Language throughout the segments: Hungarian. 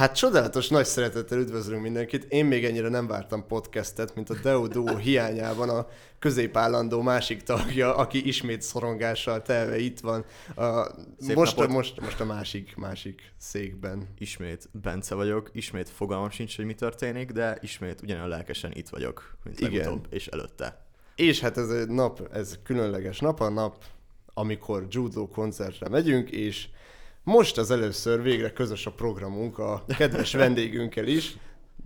Hát csodálatos nagy szeretettel üdvözlünk mindenkit. Én még ennyire nem vártam podcastet, mint a Deodó hiányában a középállandó másik tagja, aki ismét szorongással telve itt van. A, most, a, most, most a másik, másik székben. Ismét Bence vagyok, ismét fogalmam sincs, hogy mi történik, de ismét ugyanolyan lelkesen itt vagyok, mint Igen. legutóbb és előtte. És hát ez egy nap, ez különleges nap, a nap, amikor judo koncertre megyünk, és most az először végre közös a programunk a kedves vendégünkkel is.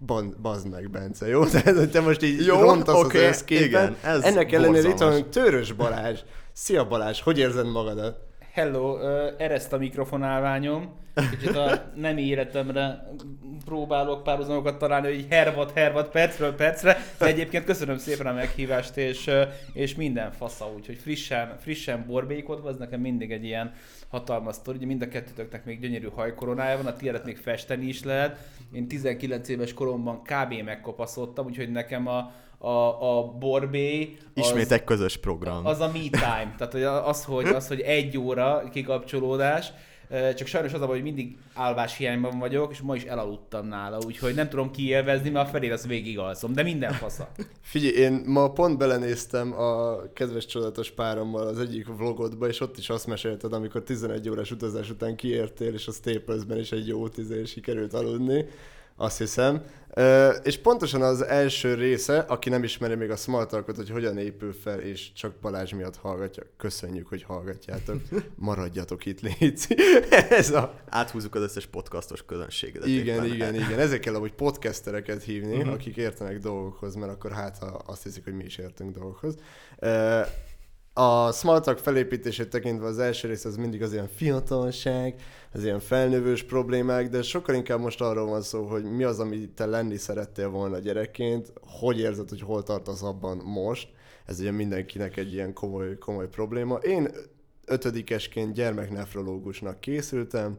Ban, bazd meg, Bence, jó? Tehát, te most így jó, rontasz okay, az. Igen, ez Ennek ellenére itt van Törös Balázs. Szia Balázs, hogy érzed magadat? Hello, ereszt a mikrofonálványom. Kicsit a nem életemre próbálok párhuzamokat találni, hogy hervat, hervat, percről percre, de egyébként köszönöm szépen a meghívást, és, és minden fasza, úgyhogy frissen, frissen borbékodva, ez nekem mindig egy ilyen hatalmas sztori, ugye mind a kettőtöknek még gyönyörű hajkoronája van, a tiédet még festeni is lehet. Én 19 éves koromban kb. megkopaszodtam, úgyhogy nekem a, a, a borbé... Az, Ismét egy közös program. Az a me time, tehát hogy az, hogy, az, hogy egy óra kikapcsolódás, csak sajnos az a hogy mindig álvás hiányban vagyok, és ma is elaludtam nála, úgyhogy nem tudom kiélvezni, mert a felé az végig alszom, de minden fasza. Figyelj, én ma pont belenéztem a kedves csodatos párommal az egyik vlogodba, és ott is azt mesélted, amikor 11 órás utazás után kiértél, és a Staplesben is egy jó tízé sikerült aludni azt hiszem. Uh, és pontosan az első része, aki nem ismeri még a Smartalkot, hogy hogyan épül fel, és csak Balázs miatt hallgatja, köszönjük, hogy hallgatjátok. Maradjatok itt, Léci. Ez a... Áthúzzuk az összes podcastos közönséget. Igen, éppen. igen, igen. Ezek kell hogy podcastereket hívni, uh-huh. akik értenek dolgokhoz, mert akkor hát azt hiszik, hogy mi is értünk dolgokhoz. Uh, a Smartalk felépítését tekintve az első rész az mindig az ilyen fiatalság, az ilyen felnővős problémák, de sokkal inkább most arról van szó, hogy mi az, amit te lenni szerettél volna gyerekként, hogy érzed, hogy hol tartasz abban most. Ez ugye mindenkinek egy ilyen komoly, komoly probléma. Én ötödikesként gyermeknefrológusnak készültem,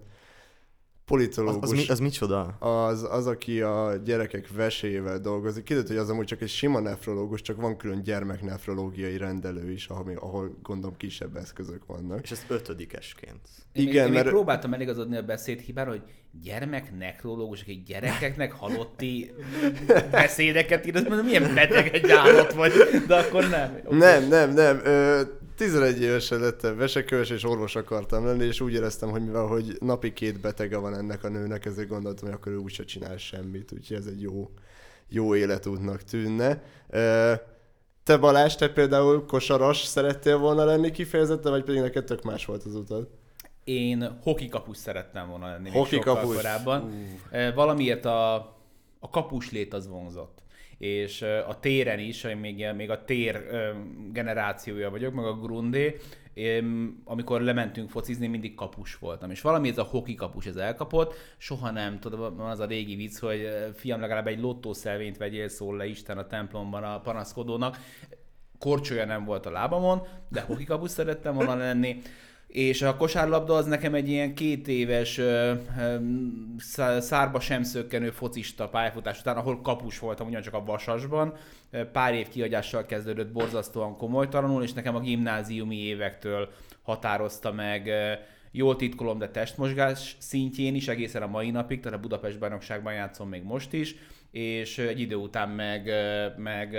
politológus. Az, az, mi, az micsoda? Az, az, aki a gyerekek veséjével dolgozik. Kiderült, hogy az amúgy csak egy sima nefrológus, csak van külön gyermeknefrológiai rendelő is, ahol, ahol gondolom kisebb eszközök vannak. És ez ötödikesként. Én Igen, még, én mert... még próbáltam eligazodni a beszédhibára, hogy gyermek nekrológus, aki gyerekeknek halotti beszédeket ír, az milyen beteg egy állat vagy, de akkor nem. Okay. Nem, nem, nem. Ö, 11 évesen lettem veseköves, és orvos akartam lenni, és úgy éreztem, hogy mivel hogy napi két betege van ennek a nőnek, ezért gondoltam, hogy akkor ő úgyse csinál semmit, úgyhogy ez egy jó, jó életútnak tűnne. Te Balázs, te például kosaras szerettél volna lenni kifejezetten, vagy pedig neked tök más volt az utad? Én hoki kapus szerettem volna lenni hoki kapus. korábban. Uh. Valamiért a, a kapus lét az vonzott és a téren is, hogy még, még a tér generációja vagyok, meg a grundé, én, amikor lementünk focizni, mindig kapus voltam. És valami ez a hoki kapus, ez elkapott, soha nem, tudom, az a régi vicc, hogy fiam, legalább egy lottószelvényt vegyél, szól le Isten a templomban a panaszkodónak. Korcsolya nem volt a lábamon, de hoki kapus szerettem volna lenni és a kosárlabda az nekem egy ilyen két éves szárba sem szökkenő focista pályafutás után, ahol kapus voltam ugyancsak a Vasasban. Pár év kiagyással kezdődött borzasztóan komolytalanul, és nekem a gimnáziumi évektől határozta meg jól titkolom, de testmozgás szintjén is egészen a mai napig, tehát a Budapest bajnokságban játszom még most is, és egy idő után meg, meg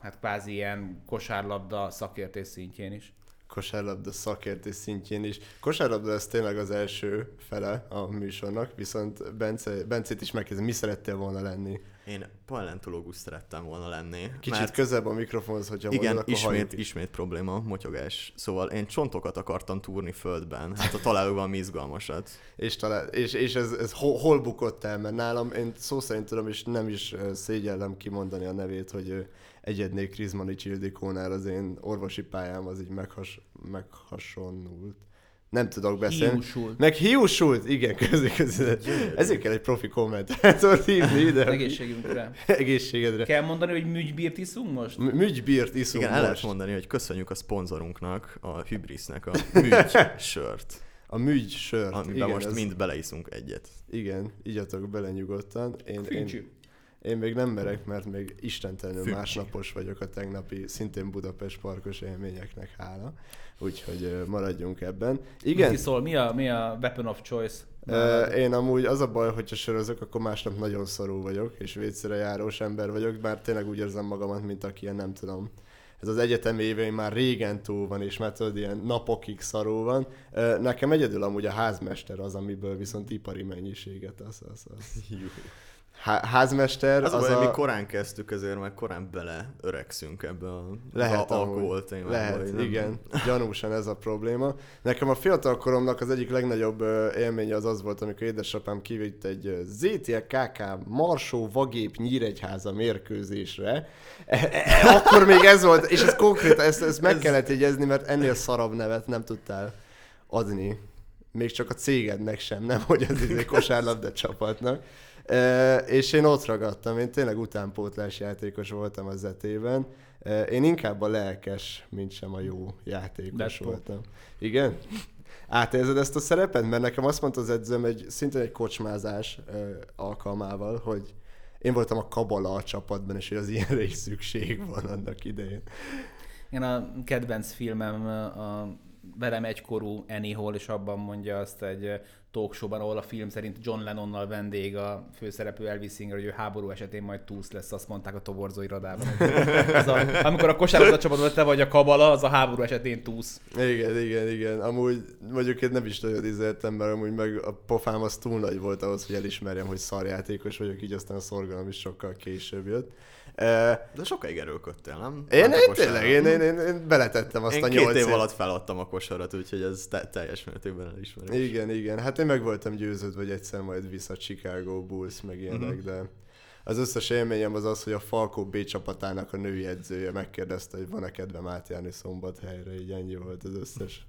hát kvázi ilyen kosárlabda szakértés szintjén is kosárlabda szakértés szintjén is. Kosárlabda ez tényleg az első fele a műsornak, viszont Bence, Bencét is megkérdezem, mi szerettél volna lenni? Én paleontológus szerettem volna lenni. Kicsit mert... közebb a mikrofonhoz, hogyha Igen, mondod, akkor ismét, ismét probléma, motyogás. Szóval én csontokat akartam túrni földben. Hát a találó valami izgalmasat. és, talál, és, és ez, ez hol, hol bukott el? Mert nálam, én szó szerint tudom, és nem is szégyellem kimondani a nevét, hogy egyednék Krizmani Csildikónál az én orvosi pályám az így meghas, meghasonult. Nem tudok beszélni. Hiúsult. Meg hiúsult, igen, közé, közé. Ezért kell egy profi kommentátort hívni ide. Egészségünkre. Egészségedre. Kell mondani, hogy mügybírt iszunk most? M- mügybírt iszunk igen, most. el lehet mondani, hogy köszönjük a szponzorunknak, a Hybrisnek a mügy sört. A mügy sört. Amiben igen, most ez... mind beleiszunk egyet. Igen, igyatok bele nyugodtan. Én, én, én még nem merek, mert még istentelenül Fücsi. másnapos vagyok a tegnapi szintén Budapest parkos élményeknek hála. Úgyhogy maradjunk ebben. Igen. Mi szól, mi a, mi a weapon of choice? Én amúgy az a baj, hogyha sörözök, akkor másnap nagyon szarú vagyok, és vécére járós ember vagyok, bár tényleg úgy érzem magamat, mint aki ilyen nem tudom. Ez az egyetem éveim már régen túl van, és már tudod, ilyen napokig szarú van. Nekem egyedül amúgy a házmester az, amiből viszont ipari mennyiséget az, az, az házmester... Az, az a... mi korán kezdtük, ezért meg korán bele öregszünk ebbe a lehet, alkohol témába. Lehet, nem? igen. Gyanúsan ez a probléma. Nekem a fiatal koromnak az egyik legnagyobb élménye az az volt, amikor édesapám kivitt egy ZTL KK Marsó Vagép Nyíregyháza mérkőzésre. E, e, e, akkor még ez volt, és ez konkrét, ezt, ezt meg ez... kellett jegyezni, mert ennél szarabb nevet nem tudtál adni. Még csak a cégednek sem, nem hogy az izé kosárlabda csapatnak és én ott ragadtam, én tényleg utánpótlás játékos voltam az zetében. Én inkább a lelkes, mint sem a jó játékos Deadpool. voltam. Igen? Átérzed ezt a szerepet? Mert nekem azt mondta az edzőm egy szintén egy kocsmázás alkalmával, hogy én voltam a kabala a csapatban, és hogy az ilyenre is szükség van annak idején. Én a kedvenc filmem a velem egykorú Annie Hall, és abban mondja azt egy talkshowban, ahol a film szerint John Lennonnal vendég a főszereplő Elvis Singer, hogy ő háború esetén majd túsz lesz, azt mondták a toborzó irodában. Ez a, amikor a kosárlabda csapatban te vagy a kabala, az a háború esetén túsz. Igen, igen, igen. Amúgy mondjuk én nem is nagyon izéltem, mert amúgy meg a pofám az túl nagy volt ahhoz, hogy elismerjem, hogy szarjátékos vagyok, így aztán a szorgalom is sokkal később jött. De sokáig erőlködtél, nem? Én, én tényleg, én, én, én, én beletettem azt én a nyolc két év alatt feladtam a kosarat, úgyhogy ez te, teljes mértékben elismerem. Igen, igen. Hát én meg voltam győződve, hogy egyszer majd vissza Chicago Bulls, meg ilyenek, uh-huh. de az összes élményem az az, hogy a Falkó B csapatának a női edzője megkérdezte, hogy van-e kedvem átjárni szombathelyre, így ennyi volt az összes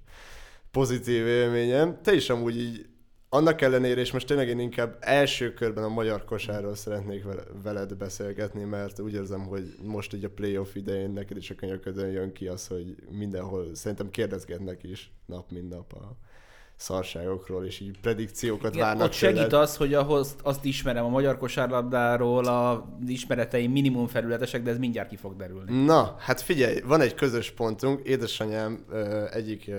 pozitív élményem. Te is amúgy így annak ellenére, és most tényleg én inkább első körben a magyar kosárról szeretnék veled beszélgetni, mert úgy érzem, hogy most így a playoff idején neked is a könyöködön jön ki az, hogy mindenhol szerintem kérdezgetnek is nap, mint nap a szarságokról, és így predikciókat Igen, várnak Ott segít tőled. az, hogy ahhoz azt ismerem a magyar kosárlabdáról, a ismereteim minimum felületesek, de ez mindjárt ki fog derülni. Na, hát figyelj, van egy közös pontunk, édesanyám egyik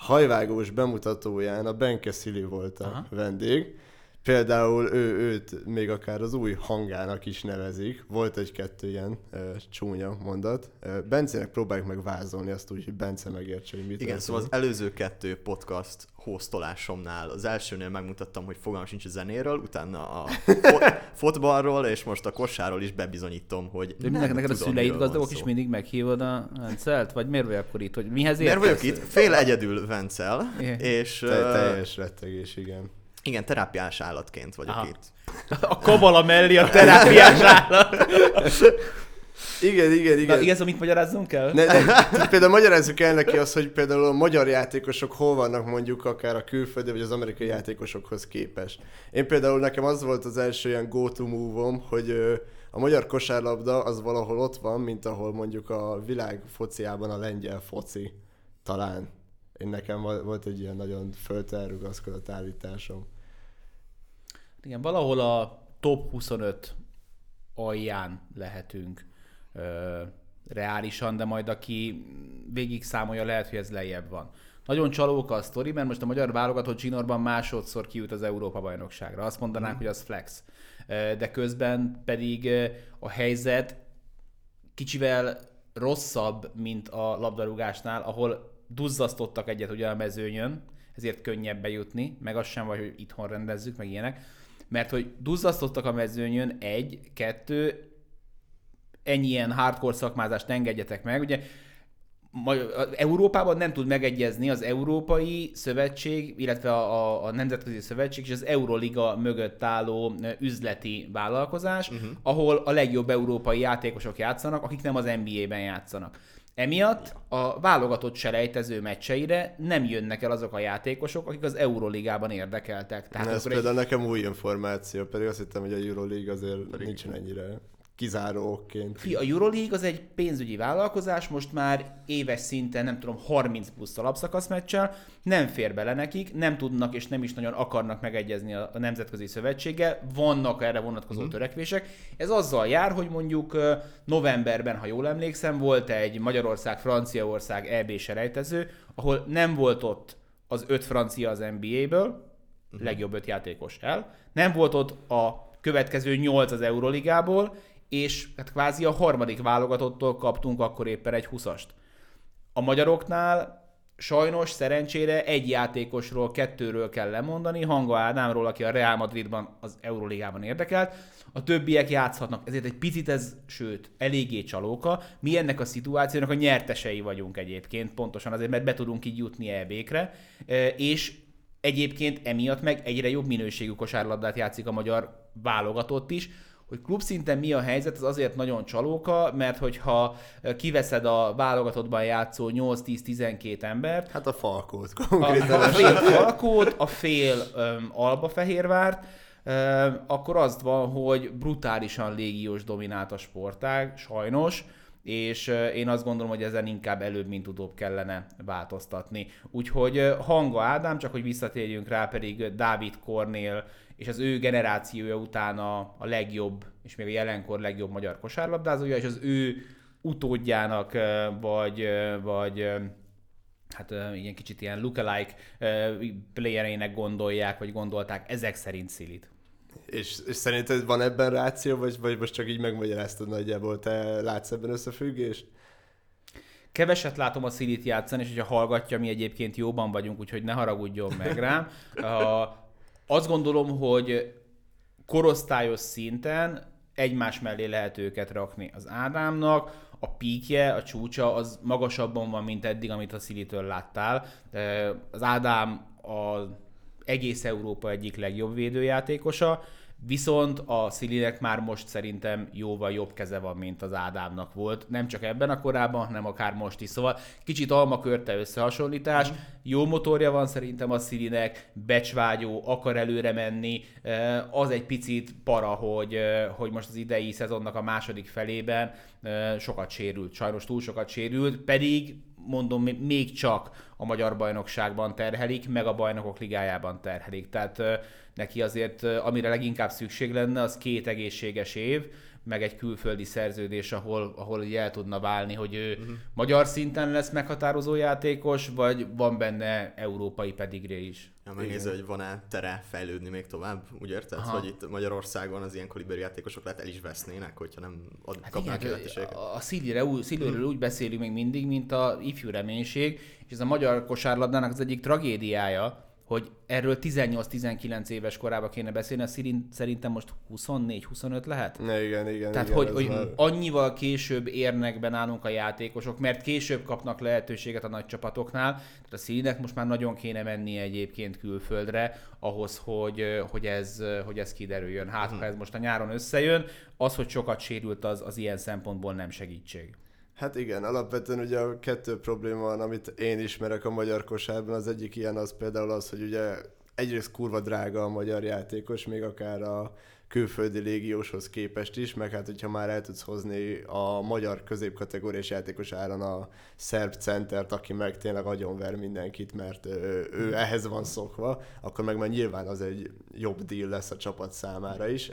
hajvágós bemutatóján a Benke Szili volt a Aha. vendég. Például ő, őt még akár az új hangának is nevezik. Volt egy-kettő ilyen e, csúnya mondat. E, Bencének próbáljuk meg vázolni azt úgy, hogy Bence megértse, hogy mit Igen, szóval az előző kettő podcast hostolásomnál az elsőnél megmutattam, hogy fogalmam sincs a zenéről, utána a fotballról, és most a kosáról is bebizonyítom, hogy De nem neked a szüleid gazdagok is mindig meghívod a Vencelt? Vagy miért vagy akkor itt? Hogy mihez értesz? Miért vagyok itt? Fél egyedül Vencel, és... Te, teljes rettegés, igen. Igen, terápiás állatként vagyok Aha. itt. A kabala mellé a terápiás állat. Igen, igen, igen. Na, igaz, amit magyarázzunk kell? Ne, ne, például magyarázzuk el neki azt, hogy például a magyar játékosok hol vannak mondjuk akár a külföldi vagy az amerikai játékosokhoz képest. Én például nekem az volt az első ilyen go-to move hogy a magyar kosárlabda az valahol ott van, mint ahol mondjuk a világ fociában a lengyel foci. Talán. Én nekem volt egy ilyen nagyon föltelrugaszkodott állításom. Igen, valahol a top 25 alján lehetünk ö, reálisan, de majd aki végig számolja, lehet, hogy ez lejjebb van. Nagyon csalóka a sztori, mert most a magyar válogatott zsinórban másodszor kijut az Európa-bajnokságra. Azt mondanánk, mm. hogy az flex. De közben pedig a helyzet kicsivel rosszabb, mint a labdarúgásnál, ahol duzzasztottak egyet ugye a mezőnyön, ezért könnyebb bejutni, meg az sem vagy, hogy itthon rendezzük, meg ilyenek. Mert hogy duzzasztottak a mezőnyön, egy, kettő, ennyi ilyen hardcore szakmázást engedjetek meg. Ugye Európában nem tud megegyezni az Európai Szövetség, illetve a, a, a Nemzetközi Szövetség és az Euroliga mögött álló üzleti vállalkozás, uh-huh. ahol a legjobb európai játékosok játszanak, akik nem az NBA-ben játszanak. Emiatt a válogatott selejtező meccseire nem jönnek el azok a játékosok, akik az Euroligában érdekeltek. Tehát ez például egy... nekem új információ, pedig azt hittem, hogy a Euroleague azért pedig nincsen ennyire kizáró okként. Fi, a Euroleague az egy pénzügyi vállalkozás, most már éves szinten, nem tudom, 30 plusz alapszakasz meccsel, nem fér bele nekik, nem tudnak és nem is nagyon akarnak megegyezni a, a Nemzetközi Szövetséggel, vannak erre vonatkozó uh-huh. törekvések. Ez azzal jár, hogy mondjuk novemberben, ha jól emlékszem, volt egy Magyarország-Franciaország EB selejtező, ahol nem volt ott az öt francia az NBA-ből, uh-huh. legjobb öt játékos el. Nem volt ott a következő nyolc az Euroligából, és hát kvázi a harmadik válogatottól kaptunk akkor éppen egy 20-ast. A magyaroknál sajnos, szerencsére egy játékosról, kettőről kell lemondani, Hanga Ádámról, aki a Real Madridban, az Euróligában érdekelt, a többiek játszhatnak, ezért egy picit ez, sőt, eléggé csalóka. Mi ennek a szituációnak a nyertesei vagyunk egyébként, pontosan azért, mert be tudunk így jutni EB-kre, és egyébként emiatt meg egyre jobb minőségű kosárlabdát játszik a magyar válogatott is, hogy klubszinten mi a helyzet, az azért nagyon csalóka, mert hogyha kiveszed a válogatottban játszó 8-10-12 embert... Hát a falkót konkrétan. A, a fél falkót, a fél um, albafehérvárt, um, akkor az van, hogy brutálisan légiós dominált a sportág, sajnos, és én azt gondolom, hogy ezen inkább előbb, mint utóbb kellene változtatni. Úgyhogy Hanga Ádám, csak hogy visszatérjünk rá, pedig Dávid Kornél és az ő generációja után a, a legjobb, és még a jelenkor legjobb magyar kosárlabdázója, és az ő utódjának, vagy, vagy hát ilyen kicsit ilyen lookalike playereinek gondolják, vagy gondolták ezek szerint Szilit. És, és szerinted van ebben ráció, vagy, vagy most csak így megmagyaráztad nagyjából? Te látsz ebben összefüggést? Keveset látom a Szilit játszani, és hogyha hallgatja, mi egyébként jóban vagyunk, úgyhogy ne haragudjon meg rám. Azt gondolom, hogy korosztályos szinten egymás mellé lehet őket rakni. Az Ádámnak a píkje, a csúcsa az magasabban van, mint eddig, amit a Szilitől láttál. Az Ádám az egész Európa egyik legjobb védőjátékosa, Viszont a Szilinek már most szerintem jóval jobb keze van, mint az Ádámnak volt. Nem csak ebben a korában, hanem akár most is. Szóval kicsit almakörte összehasonlítás. Mm. Jó motorja van szerintem a Szilinek, becsvágyó, akar előre menni. Az egy picit para, hogy, hogy most az idei szezonnak a második felében sokat sérült. Sajnos túl sokat sérült, pedig mondom, még csak a magyar bajnokságban terhelik, meg a bajnokok ligájában terhelik. Tehát neki azért, amire leginkább szükség lenne, az két egészséges év, meg egy külföldi szerződés, ahol, ahol el tudna válni, hogy ő uh-huh. magyar szinten lesz meghatározó játékos, vagy van benne európai pedigré is. Ja, megnézve, hogy van-e tere fejlődni még tovább, úgy érted? Aha. Hogy itt Magyarországon az ilyen kaliberű játékosok lehet el is vesznének, hogyha nem ad, hát kapnak. A, a Sziliről hmm. úgy beszélünk még mindig, mint a ifjú reménység, és ez a magyar kosárlabdának az egyik tragédiája, hogy erről 18-19 éves korában kéne beszélni, a szerintem most 24-25 lehet? Ne, igen, igen. Tehát, igen, hogy, hogy már... annyival később érnek be nálunk a játékosok, mert később kapnak lehetőséget a nagy csapatoknál. Tehát a színek most már nagyon kéne menni egyébként külföldre, ahhoz, hogy, hogy, ez, hogy ez kiderüljön. Hát, ha ez most a nyáron összejön, az, hogy sokat sérült, az, az ilyen szempontból nem segítség. Hát igen, alapvetően ugye a kettő probléma van, amit én ismerek a magyar kosárban. Az egyik ilyen az például az, hogy ugye egyrészt kurva drága a magyar játékos, még akár a külföldi légióshoz képest is, meg hát hogyha már el tudsz hozni a magyar középkategóriás játékos áron a szerb centert, aki meg tényleg agyonver mindenkit, mert ő, ő ehhez van szokva, akkor meg már nyilván az egy jobb deal lesz a csapat számára is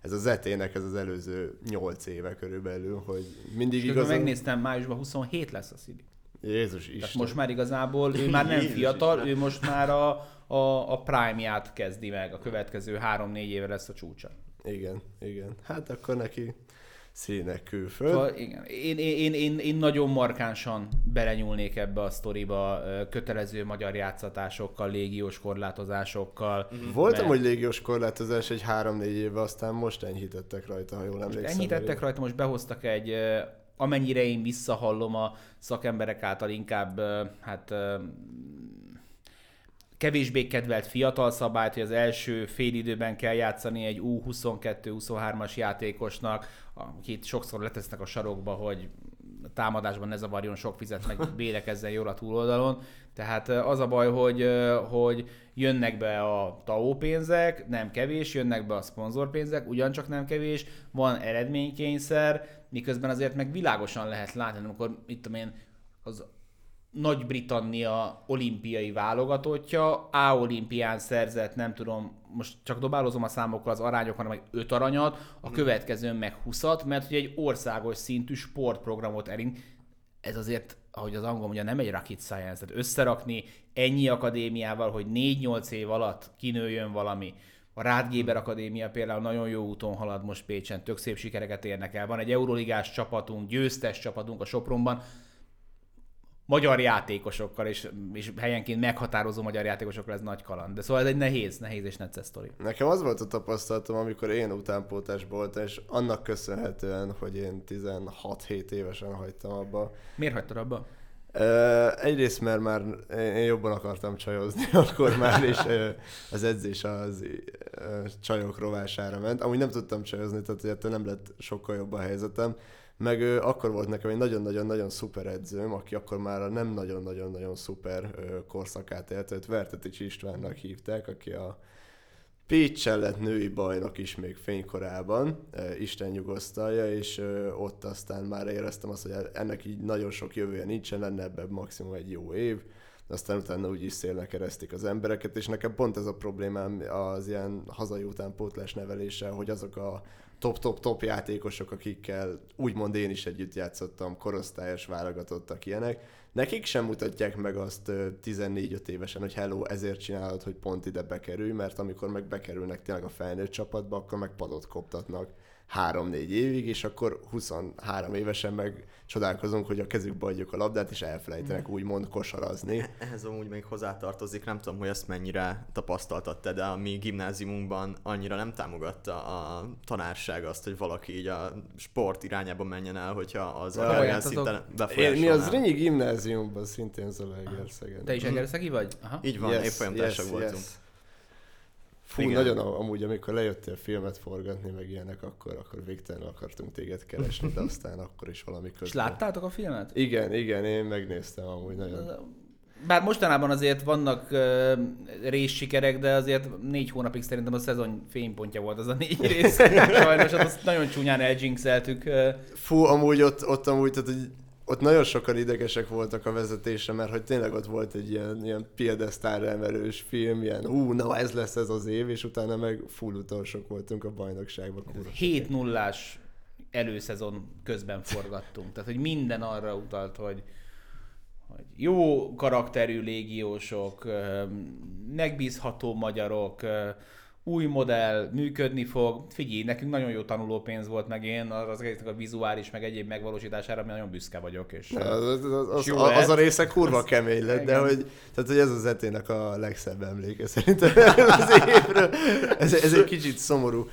ez az etének ez az előző 8 éve körülbelül, hogy mindig igaz. megnéztem, májusban 27 lesz a Szili. Jézus Isten. Tehát most már igazából ő már nem Jézus fiatal, Isten. ő most már a, a, a prime-ját kezdi meg, a következő 3-4 éve lesz a csúcsa. Igen, igen. Hát akkor neki színek külföld. Szóval, igen. Én, én, én, én nagyon markánsan belenyúlnék ebbe a sztoriba kötelező magyar játszatásokkal, légiós korlátozásokkal. Mm-hmm. Voltam, mert... hogy légiós korlátozás egy három-négy éve, aztán most enyhítettek rajta, ha jól emlékszem. Enyhítettek rajta, most behoztak egy, amennyire én visszahallom a szakemberek által inkább hát kevésbé kedvelt fiatal szabályt, hogy az első fél időben kell játszani egy U22-23-as játékosnak, akit sokszor letesznek a sarokba, hogy a támadásban ne zavarjon sok fizet, meg védekezzen jól a túloldalon. Tehát az a baj, hogy, hogy jönnek be a TAO pénzek, nem kevés, jönnek be a szponzorpénzek, ugyancsak nem kevés, van eredménykényszer, miközben azért meg világosan lehet látni, amikor itt tudom én, az nagy-Britannia olimpiai válogatottja, A olimpián szerzett, nem tudom, most csak dobálozom a számokkal az arányokon, meg 5 aranyat, a következőn meg 20 mert hogy egy országos szintű sportprogramot elint. Ez azért ahogy az angol mondja, nem egy rocket science, tehát összerakni ennyi akadémiával, hogy 4-8 év alatt kinőjön valami. A Rádgéber Akadémia például nagyon jó úton halad most Pécsen, tök szép sikereket érnek el. Van egy euroligás csapatunk, győztes csapatunk a Sopronban, magyar játékosokkal, és, és helyenként meghatározó magyar játékosokkal ez nagy kaland. De szóval ez egy nehéz, nehéz és necces sztori. Nekem az volt a tapasztalatom, amikor én utánpótás voltam, és annak köszönhetően, hogy én 16-7 évesen hagytam abba. Miért hagytad abba? Uh, egyrészt, mert már én jobban akartam csajozni akkor már, és uh, az edzés az uh, csajok rovására ment. Amúgy nem tudtam csajozni, tehát nem lett sokkal jobb a helyzetem. Meg ő, akkor volt nekem egy nagyon-nagyon-nagyon szuper edzőm, aki akkor már a nem nagyon-nagyon-nagyon szuper ö, korszakát élt, őt Vertetics Istvánnak hívták, aki a Pécsel lett női bajnok is még fénykorában, Isten nyugosztalja, és ott aztán már éreztem azt, hogy ennek így nagyon sok jövője nincsen, lenne ebben maximum egy jó év, aztán utána úgy is szélnek keresztik az embereket, és nekem pont ez a problémám az ilyen hazai utánpótlás nevelése, hogy azok a top-top-top játékosok, akikkel úgymond én is együtt játszottam, korosztályos válogatottak ilyenek, nekik sem mutatják meg azt 14-5 évesen, hogy hello, ezért csinálod, hogy pont ide bekerülj, mert amikor meg bekerülnek tényleg a felnőtt csapatba, akkor meg padot koptatnak három-négy évig, és akkor 23 évesen meg csodálkozunk, hogy a kezükbe adjuk a labdát, és elfelejtenek mm. úgymond kosarazni. Ehhez amúgy még hozzátartozik, nem tudom, hogy ezt mennyire tapasztaltad te, de a mi gimnáziumunkban annyira nem támogatta a tanárság azt, hogy valaki így a sport irányába menjen el, hogyha az ja, olyan szinten befolyásolná. Mi az Rényi gimnáziumban szintén Zalaegerszegen. Te is Egerszegi vagy? Aha. Így van, yes, épp olyan yes, voltunk. Yes. Fú, Igen. nagyon amúgy, amikor lejöttél filmet forgatni, meg ilyenek, akkor, akkor végtelenül akartunk téged keresni, de aztán akkor is valami közben. És láttátok a filmet? Igen, igen, én megnéztem amúgy nagyon. Bár mostanában azért vannak uh, részsikerek, de azért négy hónapig szerintem a szezon fénypontja volt az a négy rész. Sajnos azt nagyon csúnyán eljinxeltük. Fú, amúgy ott, ott amúgy, tehát, hogy ott nagyon sokan idegesek voltak a vezetése, mert hogy tényleg ott volt egy ilyen, ilyen piedesztálra emelős film, ilyen hú, na ez lesz ez az év, és utána meg full utolsók voltunk a bajnokságban. 7 nullás előszezon közben forgattunk. Tehát, hogy minden arra utalt, hogy, hogy jó karakterű légiósok, megbízható magyarok, új modell, működni fog. Figyelj, nekünk nagyon jó tanuló pénz volt, meg én az egésznek a vizuális, meg egyéb megvalósítására nagyon büszke vagyok. És, az, az, az, az, az, a része kurva kemény lett, de hogy, tehát, hogy ez az etének a legszebb emléke szerintem az évről. Ez, ez egy kicsit szomorú.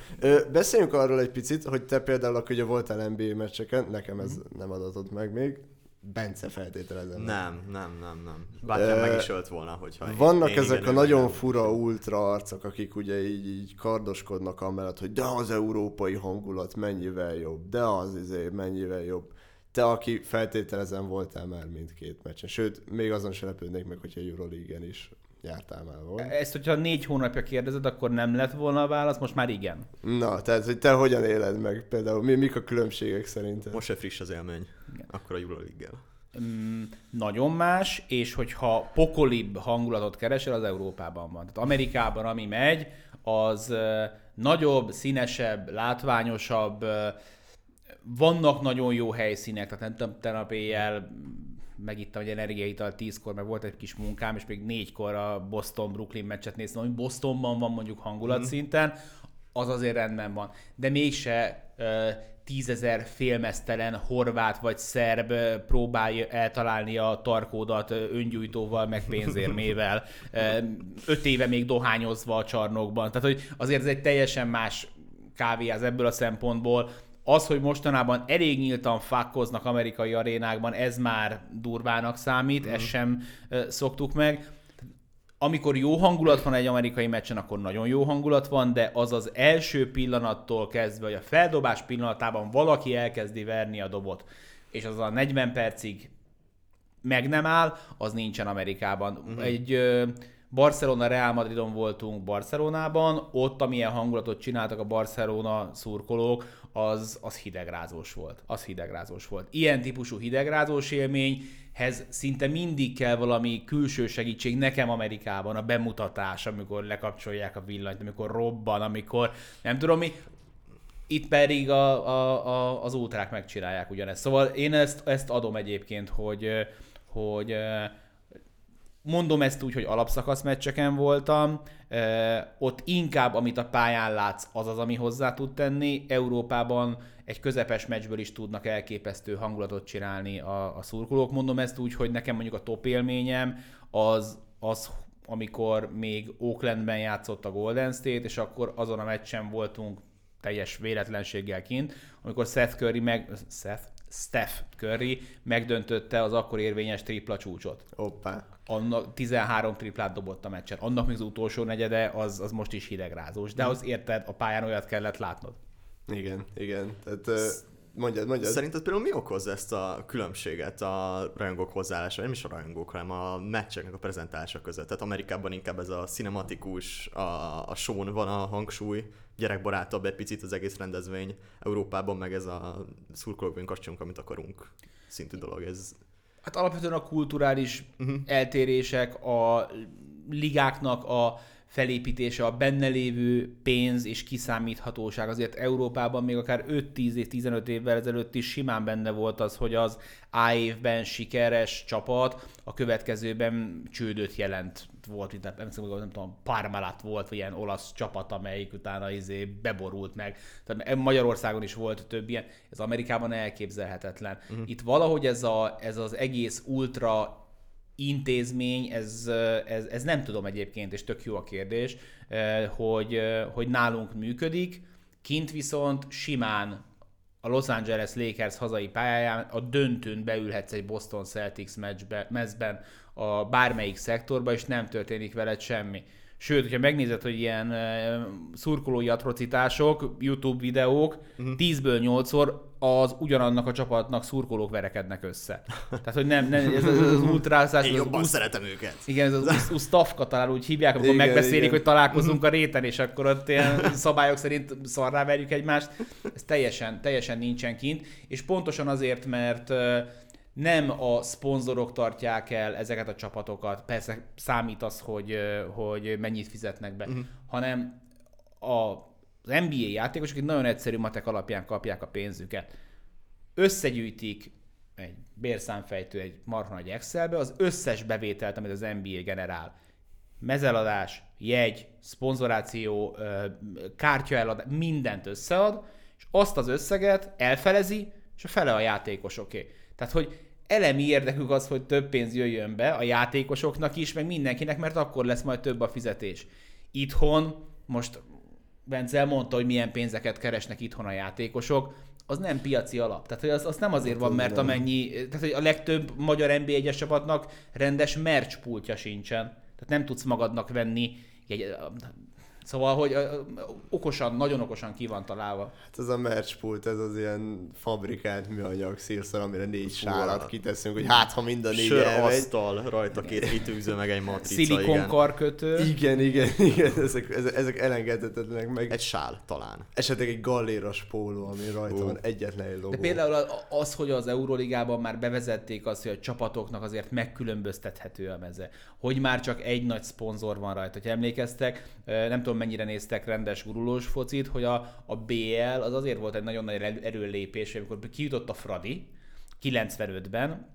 Beszéljünk arról egy picit, hogy te például, ugye voltál NBA meccseken, nekem ez mm. nem adatott meg még, Bence feltételezem. Nem, nem, nem, nem. Bár meg is ölt volna, hogyha Vannak én, ezek igen, a nagyon igen. fura ultra arcok, akik ugye így, így kardoskodnak amellett, hogy de az európai hangulat mennyivel jobb, de az izé mennyivel jobb. Te, aki feltételezem voltál már mindkét meccsen, sőt, még azon se lepődnék meg, hogyha Euroleague-en is jártál már volna. Ezt, hogyha négy hónapja kérdezed, akkor nem lett volna a válasz, most már igen. Na, tehát, hogy te hogyan éled meg például? Mi, mik a különbségek szerinted? Most se friss az élmény, igen. akkor a Euroleague-gel. Mm, nagyon más, és hogyha pokolibb hangulatot keresel, az Európában van. Tehát Amerikában, ami megy, az nagyobb, színesebb, látványosabb, vannak nagyon jó helyszínek, tehát nem tudom, tegnap éjjel megittam egy energiaital tízkor, mert volt egy kis munkám, és még négykor a Boston-Brooklyn meccset néztem, hogy Bostonban van mondjuk hangulatszinten, az azért rendben van. De mégse tízezer félmeztelen horvát vagy szerb próbálja eltalálni a tarkódat öngyújtóval, meg pénzérmével, öt éve még dohányozva a csarnokban. Tehát, hogy azért ez egy teljesen más kávéház ebből a szempontból, az, hogy mostanában elég nyíltan fakkoznak amerikai arénákban, ez már durvának számít, mm. ezt sem szoktuk meg. Amikor jó hangulat van egy amerikai meccsen, akkor nagyon jó hangulat van, de az az első pillanattól kezdve, vagy a feldobás pillanatában valaki elkezdi verni a dobot, és az a 40 percig meg nem áll, az nincsen Amerikában. Mm. Egy Barcelona Real Madridon voltunk Barcelonában, ott amilyen hangulatot csináltak a Barcelona szurkolók, az, az hidegrázós volt. Az hidegrázós volt. Ilyen típusú hidegrázós élményhez szinte mindig kell valami külső segítség. Nekem Amerikában a bemutatás, amikor lekapcsolják a villanyt, amikor robban, amikor nem tudom mi, itt pedig a, a, a, az útrák megcsinálják ugyanezt. Szóval én ezt, ezt adom egyébként, hogy, hogy mondom ezt úgy, hogy alapszakasz meccseken voltam, ott inkább, amit a pályán látsz, az az, ami hozzá tud tenni. Európában egy közepes meccsből is tudnak elképesztő hangulatot csinálni a, a szurkolók. Mondom ezt úgy, hogy nekem mondjuk a top élményem az, az amikor még Oaklandben játszott a Golden State, és akkor azon a meccsen voltunk teljes véletlenséggel kint, amikor Seth Curry meg... Seth? Steph Curry megdöntötte az akkor érvényes tripla csúcsot. Hoppá. Annak 13 triplát dobott a meccsen. Annak még az utolsó negyede, az, az most is hidegrázós. De az érted, a pályán olyat kellett látnod. Igen, igen. Tehát, Mondjad, mondjad. Szerinted például mi okoz ezt a különbséget a rajongók hozzáállása, nem is a rajongók, hanem a meccseknek a prezentálása között? Tehát Amerikában inkább ez a cinematikus, a, a show van a hangsúly, gyerekbarátabb egy picit az egész rendezvény. Európában meg ez a szurkolók kascsunk, amit akarunk szintű dolog. Ez... Hát alapvetően a kulturális uh-huh. eltérések, a ligáknak a felépítése, a benne lévő pénz és kiszámíthatóság. Azért Európában még akár 5-10 év, 15 évvel ezelőtt is simán benne volt az, hogy az A évben sikeres csapat a következőben csődöt jelent volt, mint nem, nem, nem tudom, Parmalat volt, vagy ilyen olasz csapat, amelyik utána izé beborult meg. Tehát Magyarországon is volt több ilyen, ez Amerikában elképzelhetetlen. Uh-huh. Itt valahogy ez, a, ez az egész ultra intézmény, ez, ez, ez nem tudom egyébként, és tök jó a kérdés, hogy, hogy nálunk működik, kint viszont simán a Los Angeles Lakers hazai pályáján a döntőn beülhetsz egy Boston Celtics meccsbe, mezben a bármelyik szektorba, és nem történik veled semmi. Sőt, hogyha megnézed, hogy ilyen szurkolói atrocitások, YouTube videók, uh-huh. 10-ből 8-szor az ugyanannak a csapatnak szurkolók verekednek össze. Tehát, hogy nem, nem ez, ez az ultrázás. Én jobban az, szeretem őket. Igen, ez az Ustavka talán úgy hívják, amikor igen, megbeszélik, igen. hogy találkozunk a réten, és akkor ott ilyen szabályok szerint szarrá verjük egymást. Ez teljesen, teljesen nincsen kint, és pontosan azért, mert nem a szponzorok tartják el ezeket a csapatokat, persze számít az, hogy, hogy mennyit fizetnek be, uh-huh. hanem a, az NBA játékosok egy nagyon egyszerű matek alapján kapják a pénzüket. Összegyűjtik egy bérszámfejtő, egy marha nagy Excelbe az összes bevételt, amit az NBA generál. Mezeladás, jegy, szponzoráció, kártyaeladás, mindent összead, és azt az összeget elfelezi, és a fele a játékosoké. Tehát, hogy elemi érdekük az, hogy több pénz jöjjön be a játékosoknak is, meg mindenkinek, mert akkor lesz majd több a fizetés. Itthon, most Bence mondta, hogy milyen pénzeket keresnek itthon a játékosok, az nem piaci alap. Tehát hogy az, az nem azért van, mert amennyi, tehát hogy a legtöbb magyar NBA egyes csapatnak rendes merch pultja sincsen. Tehát nem tudsz magadnak venni egy, Szóval, hogy okosan, nagyon okosan ki van találva. Hát ez a merchpult, ez az ilyen fabrikált műanyag szírszor, amire négy sálat kiteszünk, hogy hát ha mind a négy Sör, asztal, rajta két kitűző, meg egy matrica, Szilikon igen. karkötő. Igen, igen, igen, ezek, ezek, ezek elengedhetetlenek meg. Egy sál talán. Esetleg egy galléros póló, ami rajta uh. van egyetlen egy logó. De például az, hogy az Euróligában már bevezették azt, hogy a csapatoknak azért megkülönböztethető a meze. Hogy már csak egy nagy szponzor van rajta. hogy emlékeztek, nem tudom mennyire néztek rendes gurulós focit, hogy a, a BL az azért volt egy nagyon nagy erőlépés, amikor kijutott a Fradi 95-ben,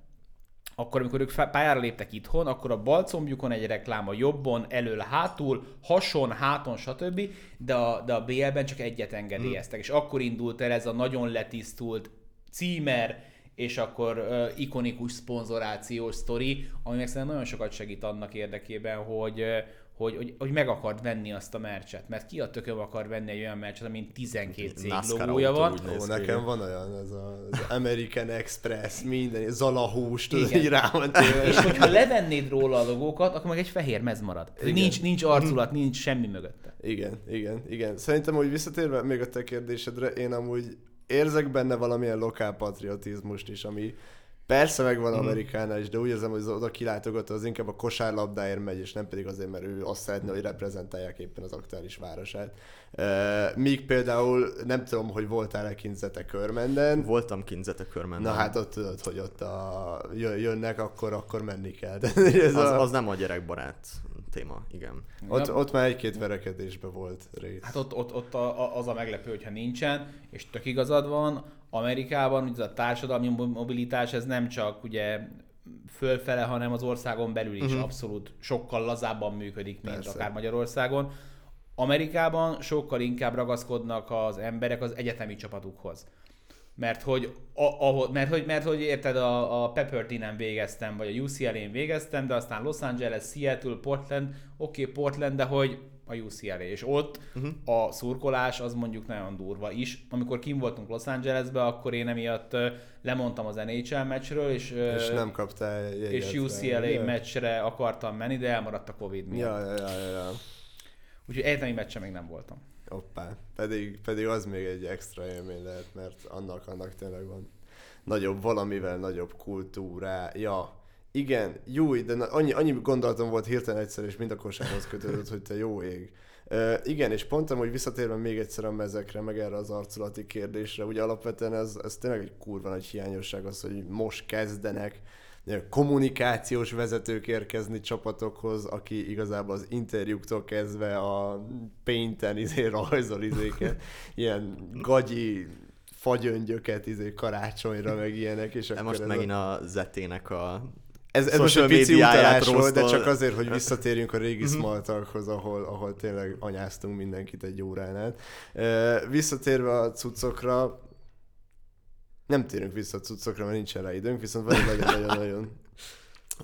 akkor, amikor ők pályára léptek itthon, akkor a bal combjukon egy reklám a jobbon, elől, hátul, hason, háton, stb., de a, de a BL-ben csak egyet engedélyeztek. Hmm. És akkor indult el ez a nagyon letisztult címer, és akkor uh, ikonikus szponzorációs sztori, ami meg szerintem nagyon sokat segít annak érdekében, hogy, uh, hogy, hogy, hogy meg akart venni azt a mercset, mert ki a tököm akar venni egy olyan mercset, amin 12 cég logója van. Ó, nekem van olyan, ez a, az American Express, minden, Zalahús, tudod, így rá van És hogyha levennéd róla a logókat, akkor meg egy fehér mez marad. Igen. Nincs, nincs arculat, nincs semmi mögötte. Igen, igen, igen. Szerintem, hogy visszatérve még a te kérdésedre, én amúgy érzek benne valamilyen lokál patriotizmust is, ami Persze megvan mhm. Amerikánál is, de úgy érzem, hogy az oda kilátogató az inkább a kosárlabdáért megy, és nem pedig azért, mert ő azt szeretné, hogy reprezentálják éppen az aktuális városát. Míg például nem tudom, hogy voltál-e kinzete körmenden. Voltam kinzete körmenden. Na hát ott tudod, hogy ott a, jönnek, akkor, akkor menni kell. Ez az, a... az nem a gyerekbarát téma, igen. Ott, ja. ott már egy-két verekedésbe volt rész. Hát ott, ott, ott a, az a meglepő, hogyha nincsen, és tök igazad van, Amerikában ugye a társadalmi mobilitás ez nem csak ugye fölfele, hanem az országon belül is uh-huh. abszolút sokkal lazábban működik, mint Persze. akár Magyarországon. Amerikában sokkal inkább ragaszkodnak az emberek az egyetemi csapatukhoz. Mert hogy, a, ahol, mert, hogy, mert hogy érted, a, a Peppertinen végeztem, vagy a UCLA-n végeztem, de aztán Los Angeles, Seattle, Portland, oké, okay, Portland, de hogy a UCLA, és ott uh-huh. a szurkolás az mondjuk nagyon durva is. Amikor kim voltunk Los Angelesbe, akkor én emiatt lemondtam az NHL meccsről, és, és nem kaptál jegyet, És UCLA ja. meccsre akartam menni, de elmaradt a Covid miatt. Ja, ja, ja, ja. Úgyhogy egyetemi meccse még nem voltam. Hoppá, pedig, pedig az még egy extra élmény lehet, mert annak, annak tényleg van nagyobb, valamivel nagyobb kultúrája. Igen, jó, de na, annyi, annyi gondolatom volt hirtelen egyszer, és mind a kosárhoz kötődött, hogy te jó ég. Uh, igen, és pont hogy visszatérve még egyszer a mezekre, meg erre az arculati kérdésre, ugye alapvetően ez, ez tényleg egy kurva nagy hiányosság az, hogy most kezdenek kommunikációs vezetők érkezni csapatokhoz, aki igazából az interjúktól kezdve a painten izé rajzol izéket, ilyen gagyi fagyöngyöket izé karácsonyra, meg ilyenek. És De most megint a... a zetének a ez, ez most egy pici utalás volt, de csak azért, hogy visszatérjünk a régi mhm. Smalltalkhoz, ahol, ahol tényleg anyáztunk mindenkit egy órán át. Visszatérve a cuccokra, nem térünk vissza a cuccokra, mert nincsen rá időnk, viszont van egy nagyon-nagyon-nagyon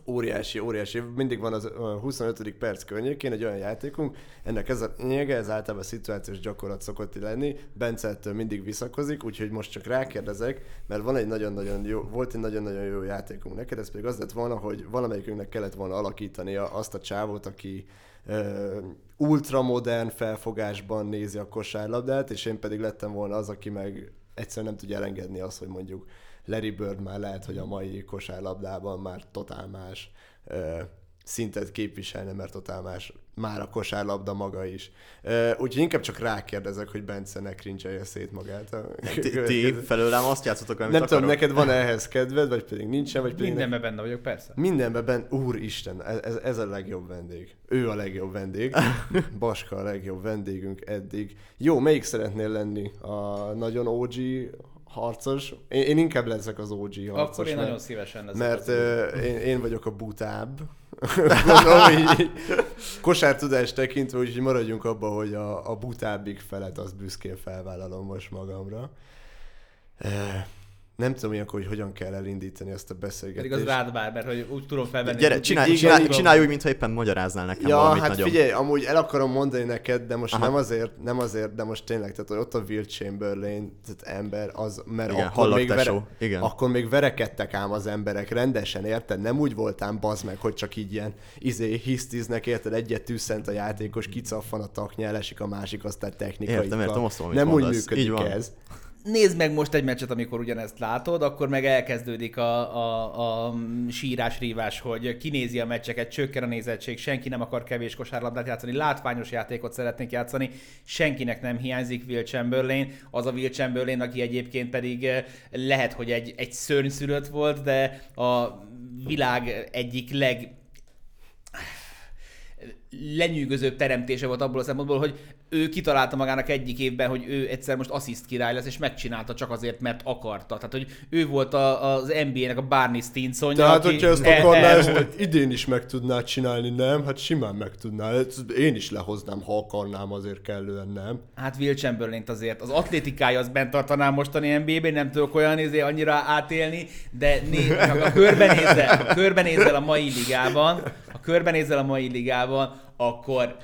óriási, óriási. Mindig van az 25. perc környékén egy olyan játékunk, ennek ez a lényege, ez általában szituációs gyakorlat szokott lenni, Bence ettől mindig visszakozik, úgyhogy most csak rákérdezek, mert van egy nagyon-nagyon jó, volt egy nagyon-nagyon jó játékunk neked, ez pedig az lett volna, hogy valamelyikünknek kellett volna alakítania azt a csávót, aki uh, ultramodern felfogásban nézi a kosárlabdát, és én pedig lettem volna az, aki meg egyszerűen nem tudja elengedni azt, hogy mondjuk Larry Bird már lehet, hogy a mai kosárlabdában már totál más ö, szintet képviselne, mert totál más már a kosárlabda maga is. Uh, úgyhogy inkább csak rákérdezek, hogy Bence ne cringe szét magát. A... Ti, ti felőlem azt játszotok, amit Nem akarok. tudom, neked van ehhez kedved, vagy pedig nincsen, vagy pedig... Mindenben benne vagyok, persze. Mindenben benne, úristen, ez, ez a legjobb vendég. Ő a legjobb vendég. Baska a legjobb vendégünk eddig. Jó, melyik szeretnél lenni? A nagyon OG harcos. Én, én inkább leszek az OG harcos. Akkor én mert, nagyon szívesen leszek Mert uh, én, én vagyok a butább. Gondolom, hogy kosártudás tekintve, úgyhogy maradjunk abban, hogy a, a butábbik felet az büszkén felvállalom most magamra. Nem tudom ilyenkor, hogy hogyan kell elindítani ezt a beszélgetést. Pedig az rád vár, mert hogy úgy tudom felvenni. Gyere, csinálj, igen, csinálj, csinálj úgy, mintha éppen magyaráznál nekem ja, valamit hát nagyon. figyelj, amúgy el akarom mondani neked, de most Aha. nem azért, nem azért, de most tényleg, tehát hogy ott a Will Chamberlain, tehát ember, az, mert igen, akkor, még vere, igen. akkor még verekedtek ám az emberek rendesen, érted? Nem úgy voltám bazd meg, hogy csak így ilyen izé hisztiznek, érted? Egyet tűzszent a játékos, kicaffan a taknyel, esik a másik, aztán technikai. Értem, értem, azt mondom, Nem úgy működik ez nézd meg most egy meccset, amikor ugyanezt látod, akkor meg elkezdődik a, a, a sírás-rívás, hogy kinézi a meccseket, csökken a nézettség, senki nem akar kevés kosárlabdát játszani, látványos játékot szeretnék játszani, senkinek nem hiányzik Will Chamberlain, az a Will Chamberlain, aki egyébként pedig eh, lehet, hogy egy, egy szörnyszülött volt, de a világ egyik leg lenyűgözőbb teremtése volt abból a szempontból, hogy ő kitalálta magának egyik évben, hogy ő egyszer most assziszt király lesz, és megcsinálta csak azért, mert akarta. Tehát, hogy ő volt a, az NBA-nek a Barney Stinsonja. Tehát, aki hogyha ezt akarná, el, ezt idén is meg tudná csinálni, nem? Hát simán meg tudná. Én is lehoznám, ha akarnám, azért kellően, nem? Hát Will chamberlain azért. Az atlétikája az bent tartanám mostani NBA-ben, nem tudok olyan izé annyira átélni, de né, ha körbenézel, ha körbenézel a mai ligában, körbenézel a mai ligában, akkor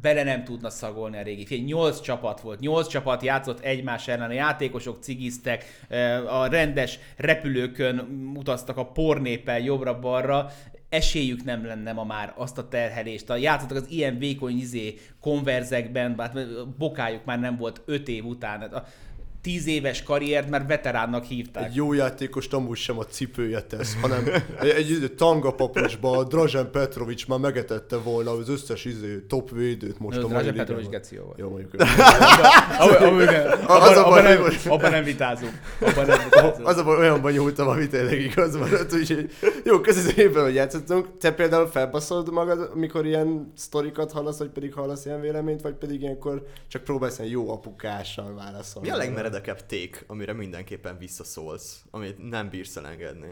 bele nem tudna szagolni a régi. Figyelj, nyolc csapat volt, nyolc csapat játszott egymás ellen, a játékosok cigiztek, a rendes repülőkön utaztak a pornéppel jobbra-balra, esélyük nem lenne ma már azt a terhelést. A játszottak az ilyen vékony izé konverzekben, hát bokájuk már nem volt öt év után. A, tíz éves karriert már veteránnak hívták. Egy jó játékos amúgy sem a cipője tesz, hanem egy, egy, egy tanga papucsba Drazen Petrovics már megetette volna az összes izé, top védőt most a mai Drazen Petrovics geció volt. Jó, mondjuk. Abban nem vitázunk. Az a baj, olyanban nyúltam, amit tényleg igaz maradt, úgyhogy jó, köszönöm szépen, hogy játszottunk. Te például felbaszolod magad, amikor ilyen sztorikat hallasz, vagy pedig hallasz ilyen véleményt, vagy pedig ilyenkor csak próbálsz ilyen jó apukással válaszolni. Mi a legmeredekebb ték, amire mindenképpen visszaszólsz, amit nem bírsz elengedni?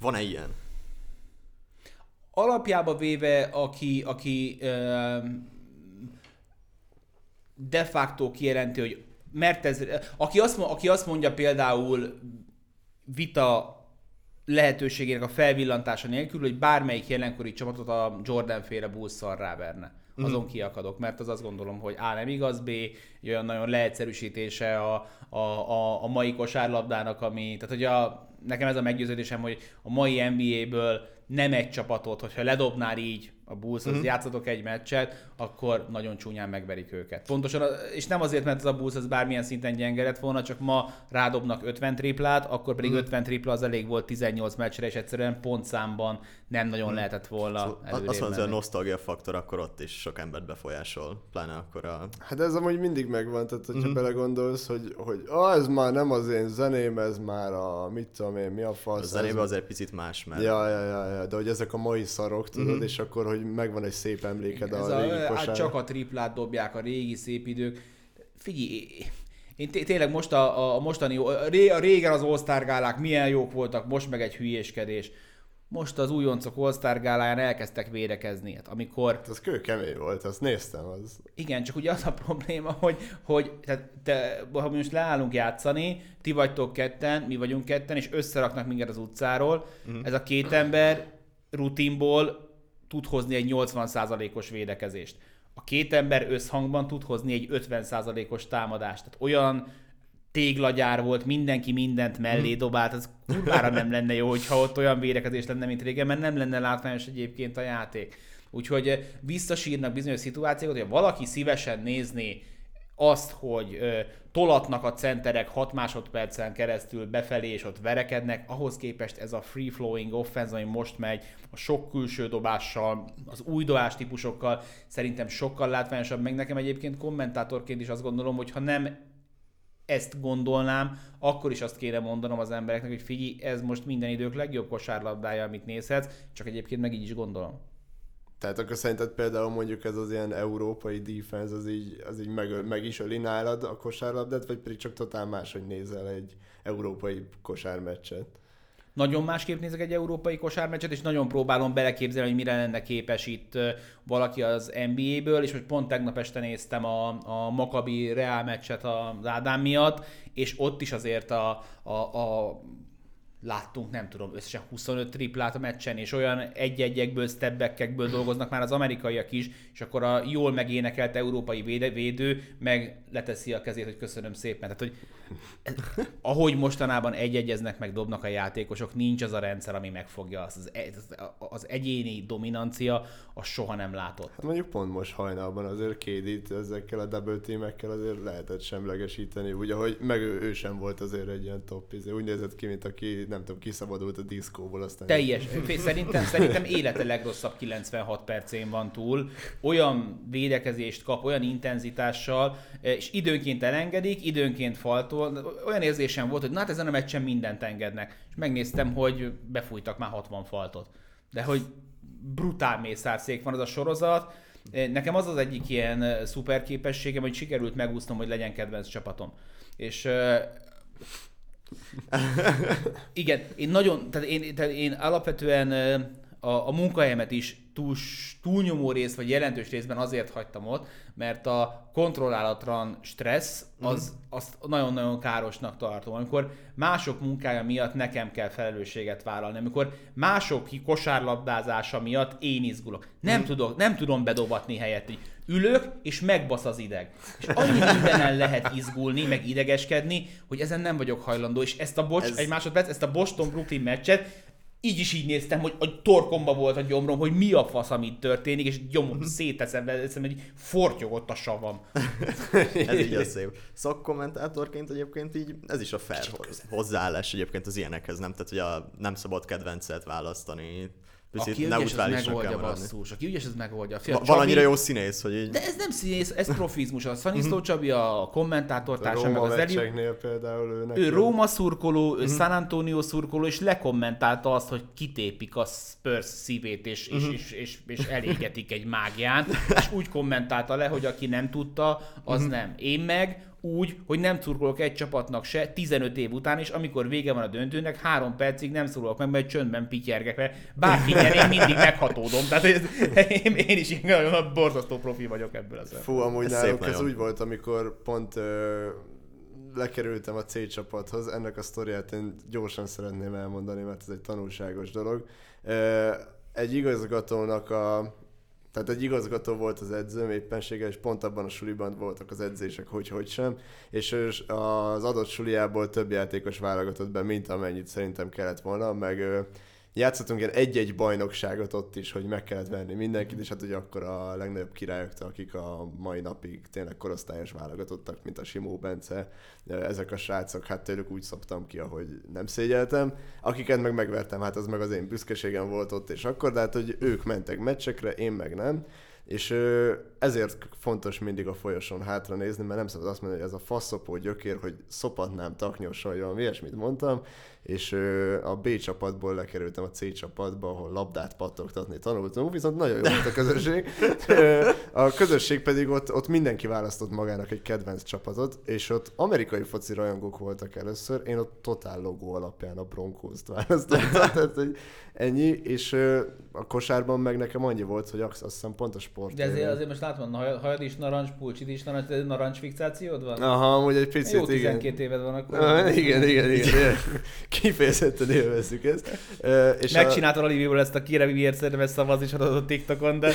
Van-e ilyen? Alapjába véve, aki, aki ö, de facto kijelenti, hogy mert ez, aki azt, aki azt mondja például vita lehetőségének a felvillantása nélkül, hogy bármelyik jelenkori csapatot a Jordan féle bulls ráverne. Mhm. Azon mm. kiakadok, mert az azt gondolom, hogy A nem igaz, B egy olyan nagyon leegyszerűsítése a, a, a, a mai kosárlabdának, ami, tehát hogy a, nekem ez a meggyőződésem, hogy a mai NBA-ből nem egy csapatot, hogyha ledobnál így a Bulls, az mm-hmm. játszatok egy meccset, akkor nagyon csúnyán megverik őket. Pontosan, és nem azért, mert ez a Bulls az bármilyen szinten gyenge lett volna, csak ma rádobnak 50 triplát, akkor pedig mm. 50 tripla az elég volt 18 meccsre, és egyszerűen pontszámban nem nagyon mm. lehetett volna szóval Azt mondja, hogy a nosztalgia faktor akkor ott is sok embert befolyásol, pláne akkor a... Hát ez amúgy mindig megvan, tehát hogyha mm. belegondolsz, hogy, hogy ah, ez már nem az én zeném, ez már a mit tudom én, mi a fasz. A zenében azért picit más, mert... Ja, ja, ja, ja, de hogy ezek a mai szarok, tudod, mm. és akkor, hogy megvan egy szép emléked Ez a, a régi hát kosár. csak a triplát dobják a régi szép idők. Figyelj, én tényleg most a, a mostani, a régen az All-Star gálák milyen jók voltak, most meg egy hülyéskedés. Most az újoncok All-Star gáláján elkezdtek védekezni. Hát amikor... Hát az kőkemény volt, azt néztem. Az... Igen, csak ugye az a probléma, hogy, hogy tehát te, ha most leállunk játszani, ti vagytok ketten, mi vagyunk ketten, és összeraknak minket az utcáról, mm. ez a két ember rutinból tud hozni egy 80%-os védekezést. A két ember összhangban tud hozni egy 50%-os támadást. Tehát olyan téglagyár volt, mindenki mindent mellé dobált, az kurvára nem lenne jó, hogyha ott olyan védekezés lenne, mint régen, mert nem lenne látványos egyébként a játék. Úgyhogy visszasírnak bizonyos szituációkat, hogy valaki szívesen nézni azt, hogy ö, tolatnak a centerek 6 másodpercen keresztül befelé, és ott verekednek, ahhoz képest ez a free-flowing offense, ami most megy, a sok külső dobással, az új dobás típusokkal, szerintem sokkal látványosabb, meg nekem egyébként kommentátorként is azt gondolom, hogy ha nem ezt gondolnám, akkor is azt kéne mondanom az embereknek, hogy figyelj, ez most minden idők legjobb kosárlabdája, amit nézhetsz, csak egyébként meg így is gondolom. Tehát akkor szerinted például mondjuk ez az ilyen európai defense, az így, az így meg, meg is öli nálad a kosárlabdát, vagy pedig csak totál más, hogy nézel egy európai kosármeccset? Nagyon másképp nézek egy európai kosármeccset, és nagyon próbálom beleképzelni, hogy mire lenne képes itt valaki az NBA-ből, és hogy pont tegnap este néztem a, a Maccabi Real meccset az Ádám miatt, és ott is azért a, a, a láttunk, nem tudom, összesen 25 triplát a meccsen, és olyan egy-egyekből, stebbekekből dolgoznak már az amerikaiak is, és akkor a jól megénekelt európai védő, meg leteszi a kezét, hogy köszönöm szépen. Tehát, hogy ahogy mostanában egy-egyeznek, meg dobnak a játékosok, nincs az a rendszer, ami megfogja azt. Az, e- az, egyéni dominancia, az soha nem látott. Hát mondjuk pont most hajnalban azért kédít ezekkel a double teamekkel azért lehetett semlegesíteni, ugye, hogy meg ő, ő sem volt azért egy ilyen top, izé. úgy nézett ki, mint aki nem tudom, kiszabadult a diszkóból. Aztán Teljes. Szerintem, szerintem élete legrosszabb 96 percén van túl. Olyan védekezést kap, olyan intenzitással, és időnként elengedik, időnként faltól. Olyan érzésem volt, hogy na hát ezen a meccsen mindent engednek. És megnéztem, hogy befújtak már 60 faltot. De hogy brutál mészárszék van az a sorozat, Nekem az az egyik ilyen szuper képességem, hogy sikerült megúsznom, hogy legyen kedvenc csapatom. És igen, én nagyon, tehát én, tehát én alapvetően a, a munkahelyemet is túl, túlnyomó rész, vagy jelentős részben azért hagytam ott, mert a kontrollálatlan stressz, az, mm. azt nagyon-nagyon károsnak tartom. Amikor mások munkája miatt nekem kell felelősséget vállalni, amikor mások kosárlabdázása miatt én izgulok. Nem, mm. tudok, nem tudom bedobatni helyett, hogy ülök, és megbasz az ideg. És annyi mindenen lehet izgulni, meg idegeskedni, hogy ezen nem vagyok hajlandó. És ezt a bocs, Ez... egy másodperc, ezt a Boston Brooklyn meccset így is így néztem, hogy a torkomba volt a gyomrom, hogy mi a fasz, amit történik, és gyomrom széteszem, eszem, hogy fortyogott a savam. ez így a szép. Szakkommentátorként egyébként így, ez is a fair hozzáállás egyébként az ilyenekhez, nem? Tehát, hogy a nem szabad kedvencet választani, Picit aki ügyes, az megoldja basszus. Aki ügyes, az megoldja. Fia, Va- van annyira jó színész, hogy így... De ez nem színész, ez profizmus. A Szaniszló mhm. Csabi, a kommentátortársa, meg az Eli... például ő, ő Róma szurkoló, ő uh-huh. San Antonio szurkoló, és lekommentálta azt, hogy kitépik a Spurs szívét, és, és, mhm. és, és, és elégetik egy mágián, és úgy kommentálta le, hogy aki nem tudta, az nem. Én meg úgy, hogy nem szurkolok egy csapatnak se 15 év után, és amikor vége van a döntőnek, három percig nem szurkolok meg, mert csöndben pityergek, mert bárki nyer, én mindig meghatódom. Tehát ez, én, én is nagyon borzasztó profi vagyok ebből az. Fú, amúgy ez nálunk ez úgy volt, amikor pont ö, lekerültem a C csapathoz, ennek a sztoriát én gyorsan szeretném elmondani, mert ez egy tanulságos dolog. Ö, egy igazgatónak a tehát egy igazgató volt az edzőm éppenséggel, és pont abban a suliban voltak az edzések, hogy hogy sem, és az adott suliából több játékos válogatott be, mint amennyit szerintem kellett volna, meg játszottunk ilyen egy-egy bajnokságot ott is, hogy meg kellett venni mindenkit, és hát ugye akkor a legnagyobb királyoktól, akik a mai napig tényleg korosztályos válogatottak, mint a Simó Bence, ezek a srácok, hát tőlük úgy szoptam ki, ahogy nem szégyeltem. Akiket meg megvertem, hát az meg az én büszkeségem volt ott és akkor, de hát hogy ők mentek meccsekre, én meg nem. És ezért fontos mindig a folyosón hátra nézni, mert nem szabad azt mondani, hogy ez a faszopó gyökér, hogy szopatnám taknyosan, vagy valami ilyesmit mondtam, és a B csapatból lekerültem a C csapatba, ahol labdát pattogtatni tanultunk, viszont nagyon jó volt a közösség. A közösség pedig ott, ott mindenki választott magának egy kedvenc csapatot, és ott amerikai foci rajongók voltak először, én ott totál logó alapján a Broncos-t választottam, tehát hogy ennyi, és a kosárban meg nekem annyi volt, hogy azt hiszem pont a sport. De ezért azért most látom, hajad is narancs, pulcsid is narancs, narancs fixációd van? Aha, amúgy egy picit, Jó, 12 igen. éved van akkor. Ah, igen, igen, igen. igen. Kifejezetten élvezzük ezt. Uh, és Megcsináltad a... Oliviból ezt a kire miért szerintem ezt szavaz is adott a TikTokon, de...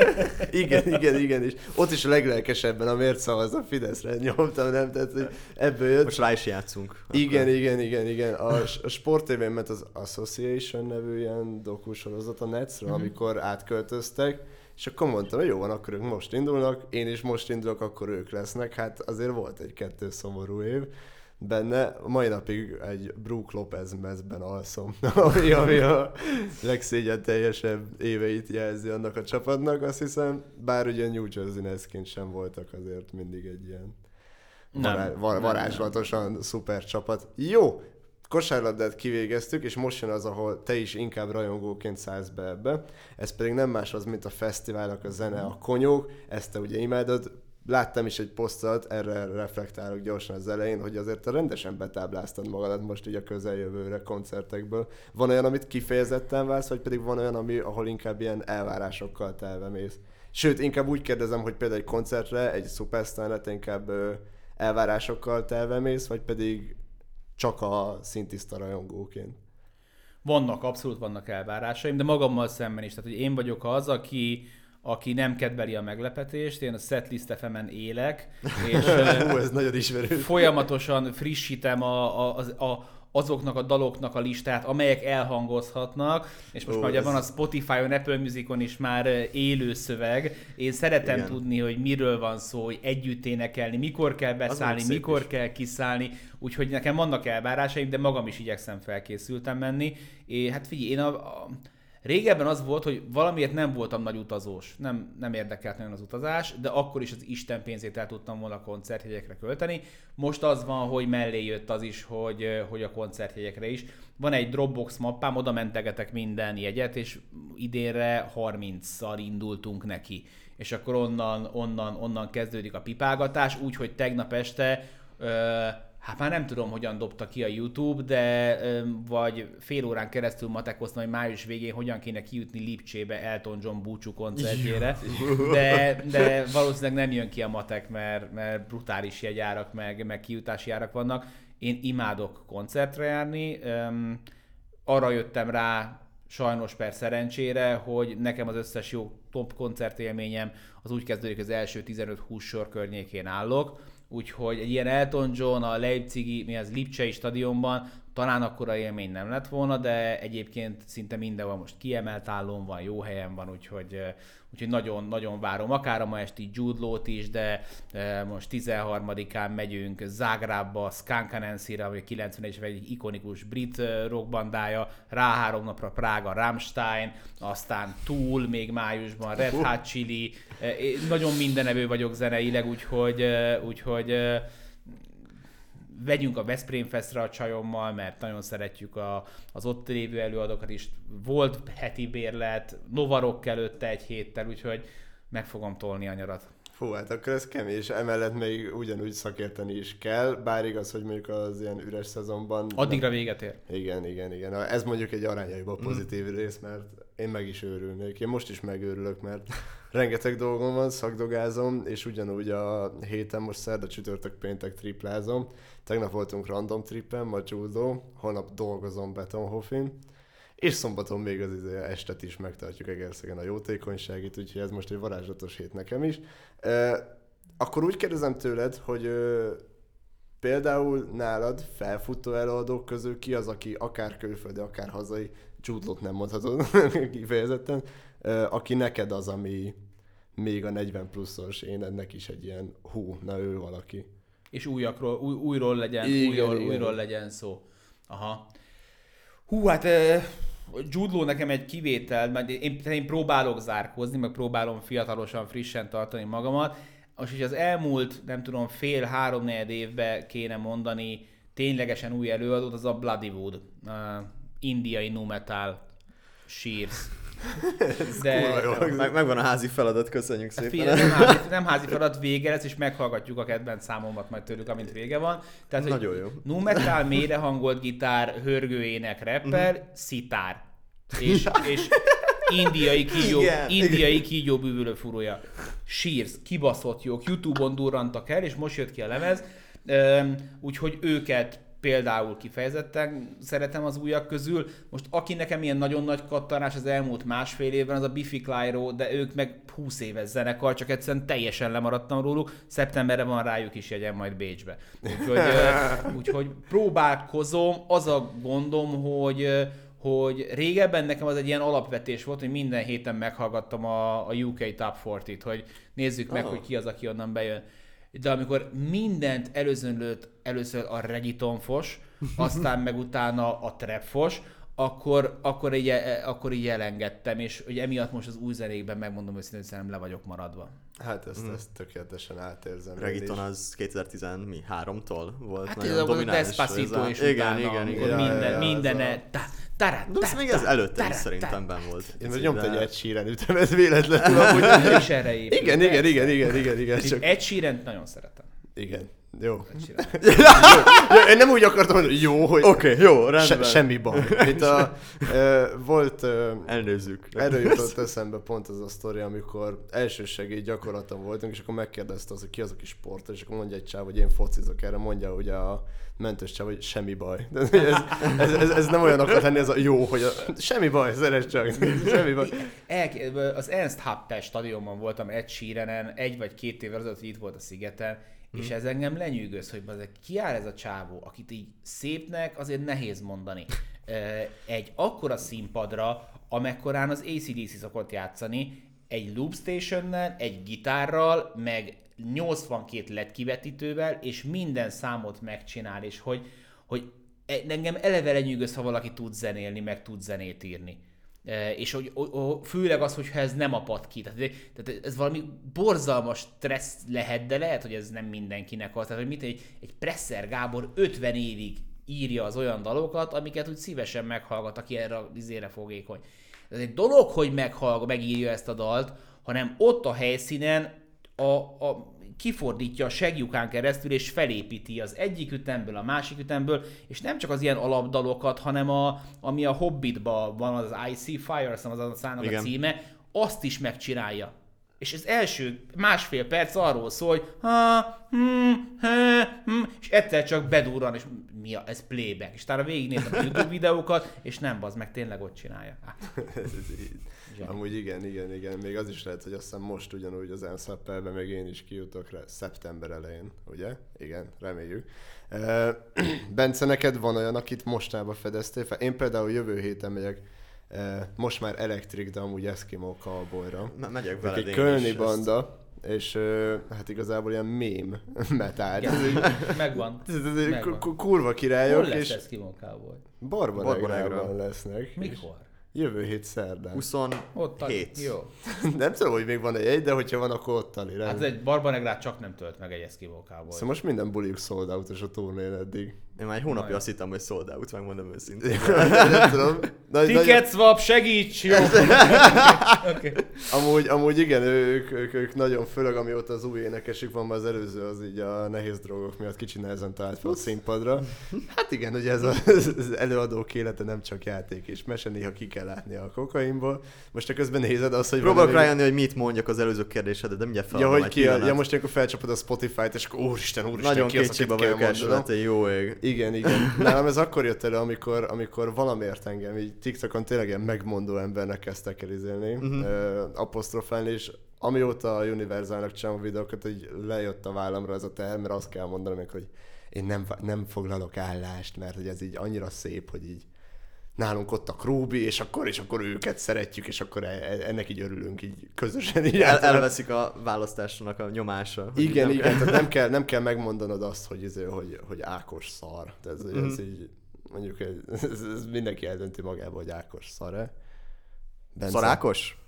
igen, igen, igen, és ott is a leglelkesebben a miért szavaz a Fideszre nyomtam, nem? Tehát, hogy ebből jött. Most rá is játszunk. Igen, akkor. igen, igen, igen. A, a Sport tv ment az Association nevű ilyen dokusorozat a Netsről, mm-hmm. amikor átköltöztek, és akkor mondtam, hogy jó van, akkor ők most indulnak, én is most indulok, akkor ők lesznek. Hát azért volt egy-kettő szomorú év benne. Mai napig egy Brook Lopez mezben alszom, ami, ami a legszégyen teljesebb éveit jelzi annak a csapatnak, azt hiszem. Bár ugye New Jersey Netsként sem voltak azért mindig egy ilyen nem, vará- varázslatosan nem. szuper csapat. Jó, kosárlabdát kivégeztük, és most jön az, ahol te is inkább rajongóként szállsz be ebbe. Ez pedig nem más az, mint a fesztiválok, a zene, a konyók, ezt te ugye imádod, láttam is egy posztot, erre reflektálok gyorsan az elején, hogy azért te rendesen betábláztad magadat most így a közeljövőre koncertekből. Van olyan, amit kifejezetten válsz, vagy pedig van olyan, ami, ahol inkább ilyen elvárásokkal telvemész? Sőt, inkább úgy kérdezem, hogy például egy koncertre, egy szupersztárnet inkább elvárásokkal telvemész, vagy pedig csak a szintiszta rajongóként? Vannak, abszolút vannak elvárásaim, de magammal szemben is. Tehát, hogy én vagyok az, aki aki nem kedveli a meglepetést, én a Setlist fm élek, és Hú, ez nagyon ismerős. folyamatosan frissítem a, a, a, azoknak a daloknak a listát, amelyek elhangozhatnak, és most Ó, már ugye ez... van a Spotify-on, Apple Musicon is már élő szöveg. Én szeretem Igen. tudni, hogy miről van szó, hogy együtt énekelni, mikor kell beszállni, mikor is. kell kiszállni, úgyhogy nekem vannak elvárásaim, de magam is igyekszem felkészültem menni. És hát figyelj, én a, a Régebben az volt, hogy valamiért nem voltam nagy utazós, nem, nem érdekelt nagyon az utazás, de akkor is az Isten pénzét el tudtam volna a koncertjegyekre költeni. Most az van, hogy mellé jött az is, hogy, hogy a koncertjegyekre is. Van egy Dropbox mappám, oda mentegetek minden jegyet, és idénre 30-szal indultunk neki. És akkor onnan, onnan, onnan kezdődik a pipálgatás, úgyhogy tegnap este ö- hát már nem tudom, hogyan dobta ki a YouTube, de vagy fél órán keresztül matekoztam, hogy május végén hogyan kéne kijutni Lipcsébe Elton John búcsú koncertjére, de, de valószínűleg nem jön ki a matek, mert, mert brutális jegyárak, meg, meg kijutási árak vannak. Én imádok koncertre járni, arra jöttem rá sajnos per szerencsére, hogy nekem az összes jó top koncertélményem az úgy kezdődik, az első 15-20 sor környékén állok, úgyhogy egy ilyen Elton John a Leipzigi, mi az Lipcsei stadionban talán akkora élmény nem lett volna, de egyébként szinte mindenhol most kiemelt állón van, jó helyen van, úgyhogy, úgyhogy nagyon, nagyon várom. Akár a ma esti Jude is, de most 13-án megyünk Zágrábba, Skankanenszire, ami 91 egy ikonikus brit rockbandája, rá három napra Prága, Rammstein, aztán túl még májusban Red Hot Chili, nagyon mindenevő vagyok zeneileg, úgyhogy, úgyhogy vegyünk a Veszprém Festre a csajommal, mert nagyon szeretjük a, az ott lévő előadókat is. Volt heti bérlet, Novarok előtte egy héttel, úgyhogy meg fogom tolni a nyarat. Fú, hát akkor ez kemény, és emellett még ugyanúgy szakérteni is kell, bár igaz, hogy mondjuk az ilyen üres szezonban... Addigra véget ér. Igen, igen, igen. Ez mondjuk egy arányaiban pozitív mm. rész, mert én meg is őrülnék. Én most is megőrülök, mert rengeteg dolgom van, szakdogázom, és ugyanúgy a héten most szerda, csütörtök, péntek triplázom. Tegnap voltunk random trippen, ma judo, holnap dolgozom Betonhofin, és szombaton még az izé estet is megtartjuk Egerszegen a jótékonyságit, úgyhogy ez most egy varázslatos hét nekem is. E, akkor úgy kérdezem tőled, hogy ö, például nálad felfutó előadók közül ki az, aki akár külföldi, akár hazai, csútlót nem mondhatod kifejezetten, aki neked az, ami még a 40 pluszos énednek is egy ilyen hú, na ő valaki. És újakról, új, újról legyen, igen, újról, igen. újról legyen szó. Aha. Hú, hát uh, Jude nekem egy kivétel, mert én, én próbálok zárkózni, meg próbálom fiatalosan, frissen tartani magamat, és hogy az elmúlt, nem tudom, fél-három évben kéne mondani ténylegesen új előadót, az a Bloodywood, uh, indiai nu metal Shears. De meg, megvan a házi feladat, köszönjük szépen. Fél, nem, házi, nem házi feladat, vége lesz, és meghallgatjuk a kedvenc számomat majd tőlük, amint vége van. Tehát, Nagyon jó. Nu metal, mélyre hangolt gitár, hörgőének, rapper, mm. szitár. És, és indiai kígyó, igen, indiai kígyó bűvülő furúja. Shears, kibaszott jók, Youtube-on durrantak el, és most jött ki a lemez. Úgyhogy őket például kifejezetten szeretem az újak közül. Most aki nekem ilyen nagyon nagy kattanás az elmúlt másfél évben, az a Biffy Clyro, de ők meg 20 éves zenekar, csak egyszerűen teljesen lemaradtam róluk. Szeptemberre van rájuk is jegyem majd Bécsbe. Úgyhogy, úgyhogy próbálkozom, az a gondom, hogy hogy régebben nekem az egy ilyen alapvetés volt, hogy minden héten meghallgattam a, a UK Top 40-t, hogy nézzük meg, oh. hogy ki az, aki onnan bejön de amikor mindent előzönlőtt először a regitonfos, aztán meg utána a trapfos, akkor, akkor, így, akkor így elengedtem, és hogy emiatt most az új zenékben megmondom őszintén, hogy szerintem le vagyok maradva. Hát ezt, mm. ezt tökéletesen átérzem. Regiton az 2013-tól volt hát nagyon ez domináns. Despacito is igen, igen, igen, minden, ja, minden, e- Tará, De ez még ez előtte is szerintem ben volt. Én most nyomta egy egy síren ütem, ez véletlenül. Amúgy is erre épül. Igen, igen, igen, igen, igen, igen. Csak... Egy síren nagyon szeretem. Igen. Jó. Én nem úgy akartam mondani, jó, hogy... Oké, okay, jó, rendben. Se, semmi baj. Itt a, e, volt... E, Elnőzzük. Erről jutott eszembe pont az a sztori, amikor elsősegély gyakorlaton voltunk, és akkor megkérdezte az, hogy ki az, aki sport, és akkor mondja egy csáv, hogy én focizok erre, mondja ugye a mentős csáv, hogy semmi baj. De ez, ez, ez, ez, nem olyan akar lenni, ez a jó, hogy a, semmi baj, szeres csak, semmi baj. El, az Ernst Happel stadionban voltam egy sírenen, egy vagy két évvel az, hogy itt volt a szigeten, Mm. És ez engem lenyűgöz, hogy az ki áll ez a csávó, akit így szépnek azért nehéz mondani. Egy akkora színpadra, amekkorán az ACDC szokott játszani, egy loop stationnel, egy gitárral, meg 82 LED kivetítővel, és minden számot megcsinál, és hogy, hogy e, engem eleve lenyűgöz, ha valaki tud zenélni, meg tud zenét írni. És hogy, főleg az, hogyha ez nem apad ki. Tehát, ez valami borzalmas stressz lehet, de lehet, hogy ez nem mindenkinek az. Tehát, hogy mit egy, egy Presser Gábor 50 évig írja az olyan dalokat, amiket úgy szívesen meghallgat, aki erre a vizére fogékony. Ez egy dolog, hogy meghallga, megírja ezt a dalt, hanem ott a helyszínen a, a kifordítja a segjukán keresztül, és felépíti az egyik ütemből, a másik ütemből, és nem csak az ilyen alapdalokat, hanem a, ami a Hobbitban van, az I See Fire, azt az a szának a címe, azt is megcsinálja. És az első másfél perc arról szól, hogy ha, hm, ha, hm, és egyszer csak bedurran, és mi a, ez playback. És talán végignézem a YouTube videókat, és nem, az meg tényleg ott csinálja. Zseni. Amúgy igen, igen, igen. Még az is lehet, hogy azt hiszem most ugyanúgy az Enszapperbe még én is kijutok rá szeptember elején, ugye? Igen, reméljük. Bence, neked van olyan, akit mostában fedeztél fel? Én például jövő héten megyek most már elektrik, de amúgy Eskimo cowboyra. Me- megyek veled Egy kölni banda. Ezt és uh, hát igazából ilyen mém metál. Ja, megvan. megvan. Kurva királyok. Hol lesz és... Eskimo Cowboy? Barbanegrában lesznek. Mikor? Jövő hét szerdán. 27. Ott hét. Jó. nem tudom, hogy még van egy jegy, de hogyha van, akkor ott tali. Hát egy Barbanegrát csak nem tölt meg egy eszkivókából. Szóval most minden buliuk sold out a turnén eddig. Én már egy hónapja azt hittem, hogy sold out, megmondom őszintén. nem tudom. Nagy, Ticket swap, segíts! Jó. okay. amúgy, amúgy igen, ők, ők, ők, nagyon, főleg amióta az új énekesük van, az előző az így a nehéz drogok miatt kicsi nehezen talált fel a színpadra. Hát igen, hogy ez az előadók élete nem csak játék és mese, néha ki kell látni a kokainból. Most csak közben nézed azt, hogy... Próbálok rájönni, hogy mit mondjak az előző kérdésedre, de mindjárt fel. Ja, hogy ki, ja, most akkor felcsapod a Spotify-t, és akkor úristen, úristen, Nagyon ki az, vagyok első, jó ég. Igen, igen. Nálam ez akkor jött elő, amikor, amikor valamiért engem így TikTokon tényleg ilyen megmondó embernek kezdtek el izélni, uh-huh. apostrofálni, és amióta a Universalnak csinálom videókat, hogy lejött a vállamra ez a teher, mert azt kell mondanom hogy én nem, nem foglalok állást, mert hogy ez így annyira szép, hogy így nálunk ott a Krúbi, és akkor, és akkor őket szeretjük, és akkor e, e, ennek így örülünk, így közösen. Így El, elveszik a választásnak a nyomása. Igen, igen, tehát nem kell, nem kell megmondanod azt, hogy, ez, hogy, hogy Ákos szar. Tehát ez, mm. ez így, mondjuk ez, ez, ez mindenki eldönti magába, hogy Ákos szar-e. Bence? Szarákos?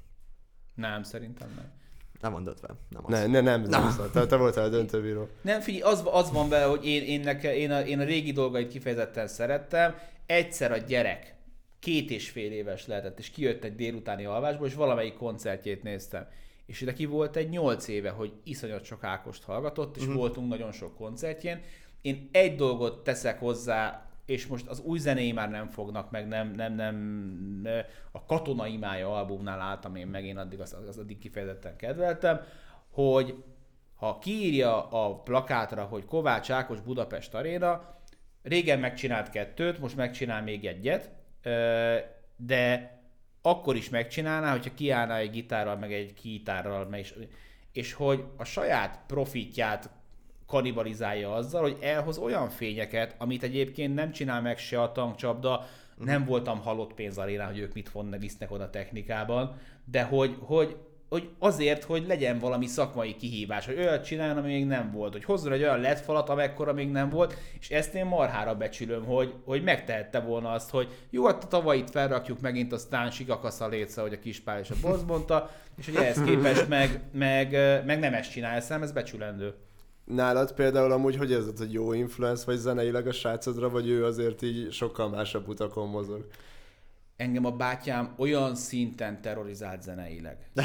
Nem, szerintem nem. Nem mondod fel. Nem ne, ne, nem, nem, nem. Te, te voltál a döntőbíró. Nem, figyelj, az, az van vele, hogy én, én, neke, én, a, én a régi dolgait kifejezetten szerettem. Egyszer a gyerek két és fél éves lehetett, és kijött egy délutáni alvásból, és valamelyik koncertjét néztem. És neki volt egy nyolc éve, hogy iszonyat sok Ákost hallgatott, és uh-huh. voltunk nagyon sok koncertjén. Én egy dolgot teszek hozzá, és most az új zenéi már nem fognak meg, nem, nem, nem, a Katona imája albumnál álltam én meg, én addig, az, az addig kifejezetten kedveltem, hogy ha kiírja a plakátra, hogy Kovács Ákos Budapest Aréna, régen megcsinált kettőt, most megcsinál még egyet, de akkor is megcsinálná, hogyha kiállná egy gitárral, meg egy kitárral, is, és hogy a saját profitját kanibalizálja azzal, hogy elhoz olyan fényeket, amit egyébként nem csinál meg se a tankcsapda, uh-huh. nem voltam halott pénzarénál, hogy ők mit visznek oda technikában, de hogy, hogy hogy azért, hogy legyen valami szakmai kihívás, hogy olyat csináljon, ami még nem volt, hogy hozzon egy olyan LED falat, amekkora még nem volt, és ezt én marhára becsülöm, hogy, hogy megtehette volna azt, hogy jó, hát a tavait felrakjuk megint, aztán sigakasz a létsze, hogy a kispál és a boss mondta, és hogy ehhez képest meg, meg, meg nem ezt csinál, szem, ez becsülendő. Nálad például amúgy hogy érzed, hogy jó influence vagy zeneileg a srácodra, vagy ő azért így sokkal másabb utakon mozog? Engem a bátyám olyan szinten terrorizált zeneileg.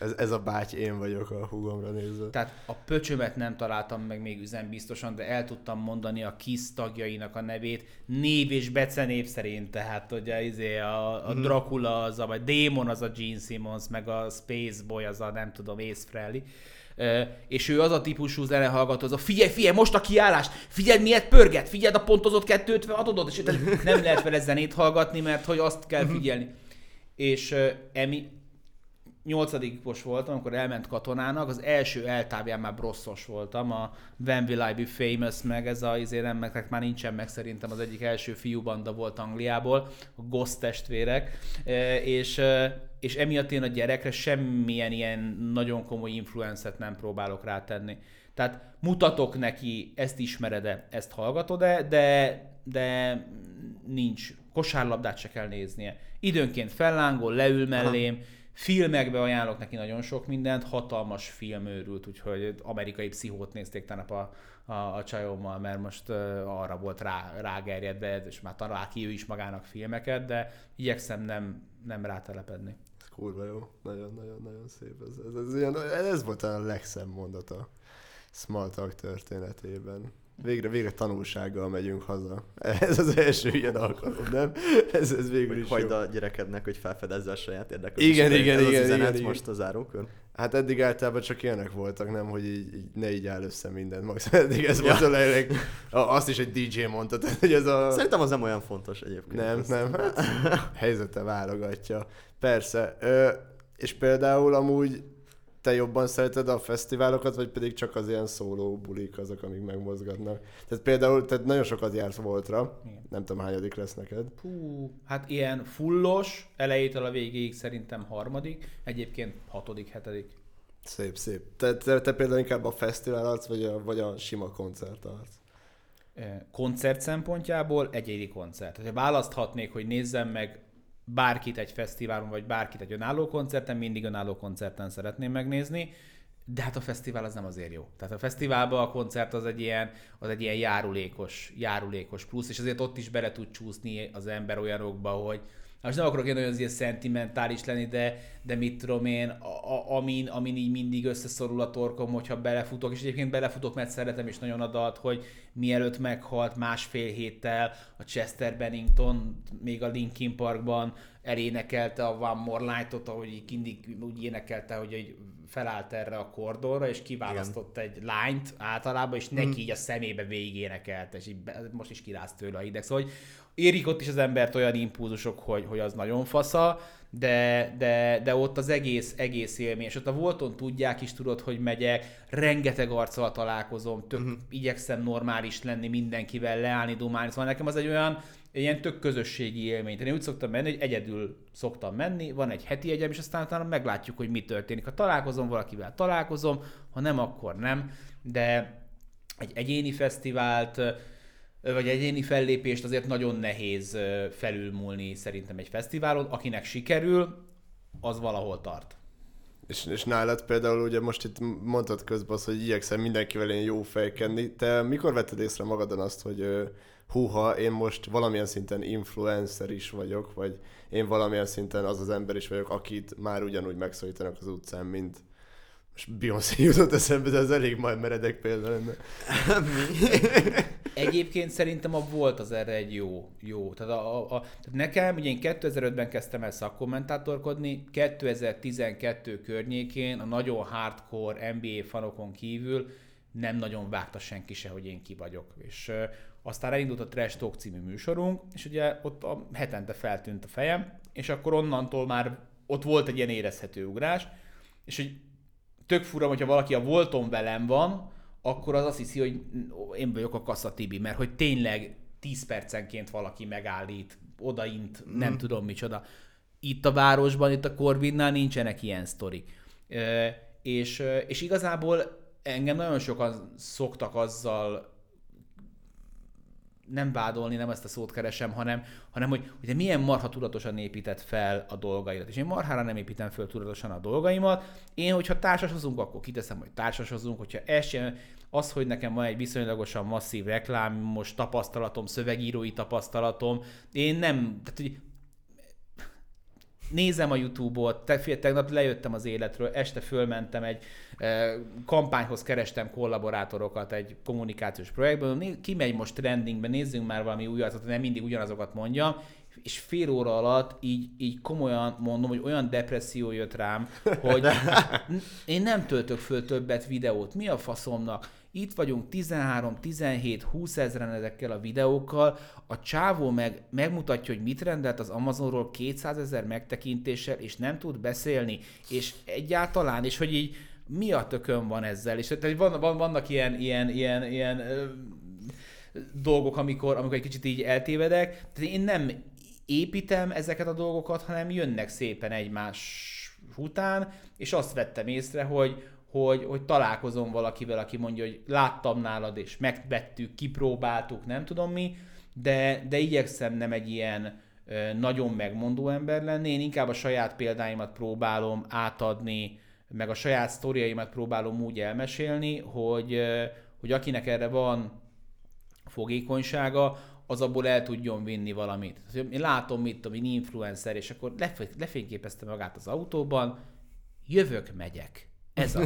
ez, ez a báty én vagyok a húgomra nézve. Tehát a pöcsömet nem találtam meg még biztosan, de el tudtam mondani a KISZ tagjainak a nevét név és becenév szerint, tehát ugye izé a, a mhm. Dracula az a, vagy Démon az a Gene Simmons, meg a Space Boy az a nem tudom, Ace Frehley és ő az a típusú zenehallgató, az a figyelj, figyelj, most a kiállást, figyelj, miért pörget, figyeld a pontozott 256 és nem lehet vele zenét hallgatni, mert hogy azt kell mhm. figyelni. és emi, nyolcadikos voltam, amikor elment katonának, az első eltábján már brosszos voltam, a When Will I Be Famous, meg ez a izé nem, meg már nincsen meg szerintem az egyik első fiúbanda volt Angliából, a Ghost testvérek, és és emiatt én a gyerekre semmilyen ilyen nagyon komoly influencet nem próbálok rátenni. Tehát mutatok neki, ezt ismered-e, ezt hallgatod-e, de, de nincs. Kosárlabdát se kell néznie. Időnként fellángol, leül mellém, Aha. Filmekbe ajánlok neki nagyon sok mindent, hatalmas filmőrült, úgyhogy amerikai pszichót nézték tegnap a, a, a csajommal, mert most uh, arra volt rá, rágerjedve, és már talál ki ő is magának filmeket, de igyekszem nem, nem rátelepedni kurva jó. Nagyon-nagyon-nagyon szép. Ez, ez, ez, ilyen, ez volt a legszebb mondata Small Talk történetében. Végre, végre tanulsággal megyünk haza. Ez az első ilyen alkalom, nem? Ez, ez végül is Hagyd jó. a gyerekednek, hogy felfedezze a saját érdeklődését. Igen, igen, ez igen, az igen, igen, most a zárókör. Hát eddig általában csak ilyenek voltak, nem, hogy így, így ne így áll össze minden. Max eddig ez ja. volt a leg... Azt is egy DJ mondta, tehát, hogy ez a... Szerintem az nem olyan fontos egyébként. Nem, ezt. nem, hát helyzete válogatja. Persze. Ö, és például amúgy te jobban szereted a fesztiválokat, vagy pedig csak az ilyen szóló bulik azok, amik megmozgatnak? Tehát például, tehát nagyon sokat jársz Voltra, Igen. nem tudom hányadik lesz neked. Hú, hát ilyen fullos, elejétől a végéig szerintem harmadik, egyébként hatodik, hetedik. Szép, szép. Te, te, te például inkább a fesztivál arc, vagy a, vagy a sima koncert arc? koncert szempontjából egyedi koncert. Ha választhatnék, hogy nézzem meg bárkit egy fesztiválon, vagy bárkit egy önálló koncerten, mindig önálló koncerten szeretném megnézni, de hát a fesztivál az nem azért jó. Tehát a fesztiválban a koncert az egy ilyen, az egy ilyen járulékos, járulékos plusz, és azért ott is bele tud csúszni az ember olyanokba, hogy most nem akarok én olyan ilyen szentimentális lenni, de, de mit tudom én, a, a, amin, amin így mindig összeszorul a torkom, hogyha belefutok, és egyébként belefutok, mert szeretem, és nagyon adat, hogy mielőtt meghalt másfél héttel a Chester Bennington még a Linkin Parkban elénekelte a One More Light-ot, ahogy mindig úgy énekelte, hogy egy felállt erre a kordonra, és kiválasztott Igen. egy lányt általában, és neki mm. így a szemébe végigénekelte, és így most is kirázt tőle a hideg. Szóval, hogy érik ott is az embert olyan impulzusok, hogy, hogy az nagyon fasza, de, de, de ott az egész, egész élmény, és ott a Volton tudják is, tudod, hogy megyek, rengeteg arccal találkozom, tök, uh-huh. igyekszem normális lenni mindenkivel, leállni, dumálni, szóval nekem az egy olyan, ilyen tök közösségi élmény. Én úgy szoktam menni, hogy egyedül szoktam menni, van egy heti egyem, és aztán utána meglátjuk, hogy mi történik. Ha találkozom valakivel, találkozom, ha nem, akkor nem, de egy egyéni fesztivált, vagy egyéni fellépést azért nagyon nehéz felülmúlni szerintem egy fesztiválon. Akinek sikerül, az valahol tart. És, és nálad például ugye most itt mondtad közben azt, hogy igyekszem mindenkivel én jó fejkenni. Te mikor vetted észre magadon azt, hogy húha, én most valamilyen szinten influencer is vagyok, vagy én valamilyen szinten az az ember is vagyok, akit már ugyanúgy megszólítanak az utcán, mint most Beyoncé jutott eszembe, de ez elég majd meredek példa lenne. Egyébként szerintem a volt az erre egy jó. jó. Tehát, a, a, a, tehát nekem, ugye én 2005-ben kezdtem el szakkommentátorkodni, 2012 környékén a nagyon hardcore NBA fanokon kívül nem nagyon vágta senki se, hogy én ki vagyok. És uh, aztán elindult a Trash Talk című műsorunk, és ugye ott a hetente feltűnt a fejem, és akkor onnantól már ott volt egy ilyen érezhető ugrás, és hogy tök fura, hogyha valaki a volton velem van, akkor az azt hiszi, hogy én vagyok a Kassa Tibi, mert hogy tényleg 10 percenként valaki megállít, odaint, nem tudom micsoda. Itt a városban, itt a Corvinnál nincsenek ilyen sztorik. és, és igazából engem nagyon sokan szoktak azzal nem vádolni, nem ezt a szót keresem, hanem, hanem hogy ugye milyen marha tudatosan épített fel a dolgaidat. És én marhára nem építem fel tudatosan a dolgaimat. Én, hogyha társasozunk, akkor kiteszem, hogy társasozunk, hogyha ez az, hogy nekem van egy viszonylagosan masszív reklám, most tapasztalatom, szövegírói tapasztalatom, én nem, tehát hogy nézem a YouTube-ot, te, tegnap lejöttem az életről, este fölmentem egy e, kampányhoz, kerestem kollaborátorokat egy kommunikációs projektből, kimegy most trendingbe, nézzünk már valami újat, nem mindig ugyanazokat mondjam, és fél óra alatt így, így komolyan mondom, hogy olyan depresszió jött rám, hogy én nem töltök föl többet videót. Mi a faszomnak? Itt vagyunk 13, 17, 20 ezeren ezekkel a videókkal, a csávó meg megmutatja, hogy mit rendelt az Amazonról 200 ezer megtekintéssel, és nem tud beszélni, és egyáltalán, és hogy így mi a tökön van ezzel, és tehát van, van, vannak ilyen, ilyen, ilyen, ilyen ö, dolgok, amikor, amikor egy kicsit így eltévedek, tehát én nem építem ezeket a dolgokat, hanem jönnek szépen egymás után, és azt vettem észre, hogy, hogy, hogy találkozom valakivel, aki mondja, hogy láttam nálad, és megvettük, kipróbáltuk, nem tudom mi, de, de igyekszem nem egy ilyen ö, nagyon megmondó ember lenni, én inkább a saját példáimat próbálom átadni, meg a saját sztoriaimat próbálom úgy elmesélni, hogy, ö, hogy akinek erre van fogékonysága, az abból el tudjon vinni valamit. Én látom, mit tudom, influencer, és akkor lefényképezte magát az autóban, jövök, megyek ez a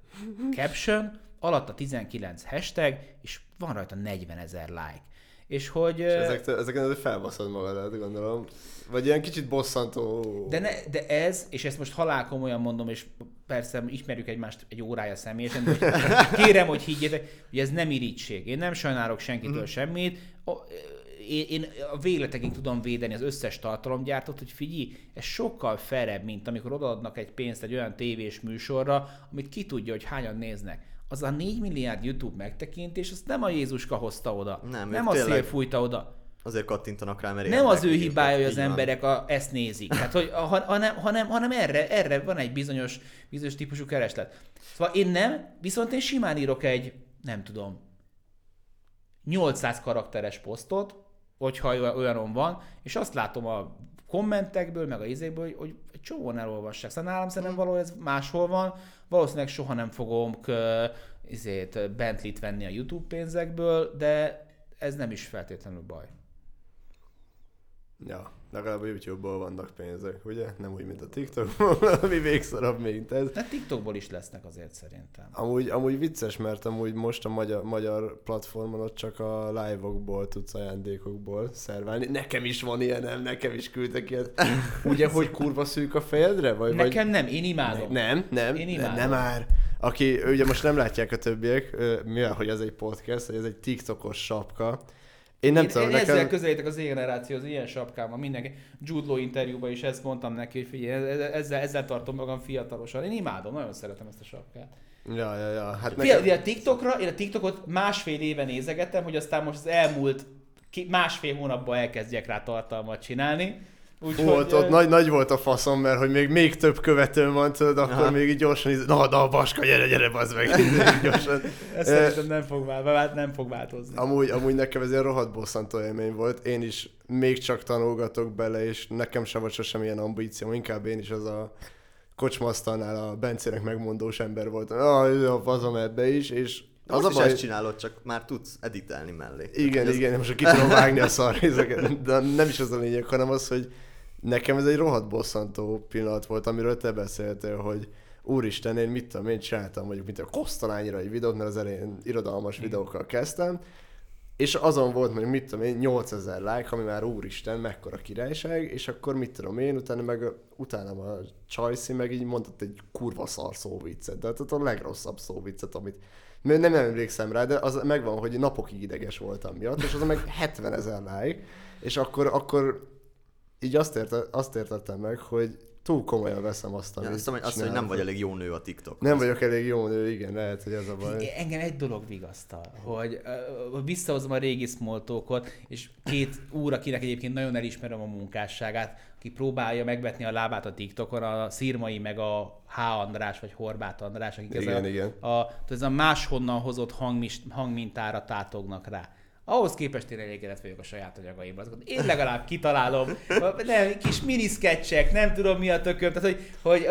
caption, alatt a 19 hashtag, és van rajta 40 ezer like. És hogy... És ezek, ezeken felbaszod magadat, gondolom. Vagy ilyen kicsit bosszantó. De, ne, de ez, és ezt most halál komolyan mondom, és persze ismerjük egymást egy órája személyesen, de kérem, hogy higgyétek, hogy ez nem irítség. Én nem sajnálok senkitől mm. semmit én, én a végletekig tudom védeni az összes tartalomgyártót, hogy figyelj, ez sokkal felebb, mint amikor odaadnak egy pénzt egy olyan tévés műsorra, amit ki tudja, hogy hányan néznek. Az a 4 milliárd YouTube megtekintés, azt nem a Jézuska hozta oda. Nem, nem a szél fújta oda. Azért kattintanak rá, mert Nem az ő hibája, hogy az emberek a, ezt nézik. Tehát, hogy, hanem, hanem, hanem erre, erre van egy bizonyos, bizonyos típusú kereslet. Szóval én nem, viszont én simán írok egy, nem tudom, 800 karakteres posztot, hogyha olyanon van, és azt látom a kommentekből, meg a izékből, hogy, hogy egy csomóan elolvassák. Szóval nálam szerintem valahol ez máshol van, valószínűleg soha nem fogom izét, Bentley-t venni a YouTube pénzekből, de ez nem is feltétlenül baj. Ja, legalább a YouTube-ból vannak pénzek, ugye? Nem úgy, mint a TikTok, ami végszarabb, mint ez. De TikTokból is lesznek azért szerintem. Amúgy, amúgy vicces, mert amúgy most a magyar, magyar platformon ott csak a live-okból tudsz ajándékokból szerválni. Nekem is van ilyen, nem? Nekem is küldtek ilyet. Ugye, hogy kurva szűk a fejedre? Vagy, Nekem vagy... nem, én imádom. Nem, nem, én imádom. nem, nem már. Aki, ugye most nem látják a többiek, mivel hogy ez egy podcast, ez egy TikTokos sapka, én nem én, tudom, én nekem... ezzel közelítek az generációhoz, ilyen sapkában, mindenki. Jude Law interjúban is ezt mondtam neki, hogy figyelj, ezzel, ezzel tartom magam fiatalosan. Én imádom, nagyon szeretem ezt a sapkát. Ja, ja, ja. Hát nekem... Figyelj, a TikTokra, én a TikTokot másfél éve nézegettem, hogy aztán most az elmúlt másfél hónapban elkezdjek rá tartalmat csinálni. Úgy, Hú, ott, ott nagy, nagy volt a faszom, mert hogy még, még több követőm van, tudod, akkor Aha. még így gyorsan, így, na, na, Baska, gyere, gyere, bazd meg, gyorsan. Ez szerintem nem fog, vált, nem fog változni. Amúgy, amúgy nekem ez egy rohadt bosszantó élmény volt. Én is még csak tanulgatok bele, és nekem sem volt sosem ilyen ambíció, inkább én is az a kocsmasztalnál a Bencének megmondós ember volt. Ah, fazom ebbe is, és de az most a baj... is ezt csinálod, csak már tudsz editálni mellé. Igen, ez... igen, most ki tudom vágni a szarrézeket, de nem is az a lényeg, hanem az, hogy nekem ez egy rohadt bosszantó pillanat volt, amiről te beszéltél, hogy úristen, én mit tudom, én csináltam mondjuk, mint a kosztolányra egy videót, mert az elején irodalmas mm. videókkal kezdtem, és azon volt mondjuk, mit tudom én, 8000 like, ami már úristen, mekkora királyság, és akkor mit tudom én, utána meg utána a Csajci meg így mondott egy kurva szar szóviccet, de hát a legrosszabb szóviccet, amit nem, nem emlékszem rá, de az megvan, hogy napokig ideges voltam miatt, és az meg 70 ezer like, és akkor, akkor így azt, érte, azt értettem meg, hogy túl komolyan veszem azt, amit ja, azt, hogy, azt, hogy nem vagy elég jó nő a TikTok. Nem vagyok elég jó nő, igen, lehet, hogy ez a baj. Engem egy dolog vigasztal, hogy uh, visszahozom a régi smoltókot, és két úr, akinek egyébként nagyon elismerem a munkásságát, aki próbálja megvetni a lábát a TikTokon, a Szirmai meg a H. András, vagy Horváth András, akik igen, ez, a, igen. A, ez a máshonnan hozott hangmintára tátognak rá ahhoz képest én elégedett vagyok a saját anyagaimban. Én legalább kitalálom, nem, kis miniszkecsek, nem tudom mi a tököm, tehát hogy, hogy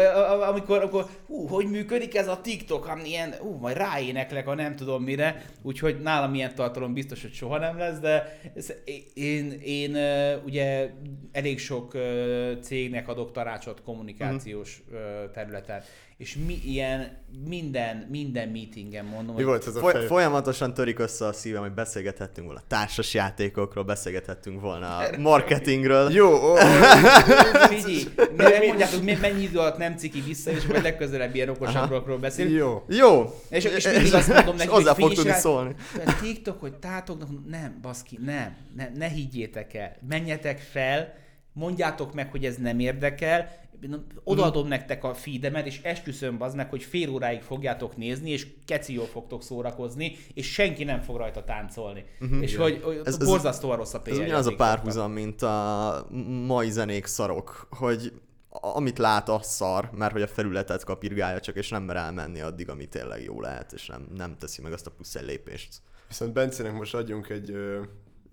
amikor, amikor hú, hogy működik ez a TikTok, ami ilyen, hú, majd ráéneklek a nem tudom mire, úgyhogy nálam ilyen tartalom biztos, hogy soha nem lesz, de ez, én, én ugye elég sok cégnek adok tanácsot kommunikációs uh-huh. területen, és mi, ilyen minden, minden meetingen mondom. Mi volt ez a Foly- Folyamatosan törik össze a szívem, hogy beszélgethettünk volna társas játékokról, beszélgethettünk volna a marketingről. Jó, ó, Figyelj, mondjátok, mennyi idő alatt nem ciki vissza, és majd legközelebb ilyen okosabbrokról beszélünk. Jó. Jó. És, és mindig azt mondom neki, hozzá fog tudni szólni. TikTok, hogy tátoknak, nem, baszki, nem, ne, ne higgyétek el. Menjetek fel, mondjátok meg, hogy ez nem érdekel, odaadom mm. nektek a feedemet, és esküszöm az meg, hogy fél óráig fogjátok nézni, és keci jól fogtok szórakozni, és senki nem fog rajta táncolni. Mm-hmm. És hogy, hogy ez, borzasztóan rossz a PR. Ez ugyanaz a párhuzam, mint a mai zenék szarok, hogy amit lát, az szar, mert hogy a felületet kapirgálja csak, és nem mer elmenni addig, ami tényleg jó lehet, és nem, nem teszi meg azt a plusz lépést. Viszont Bencének most adjunk egy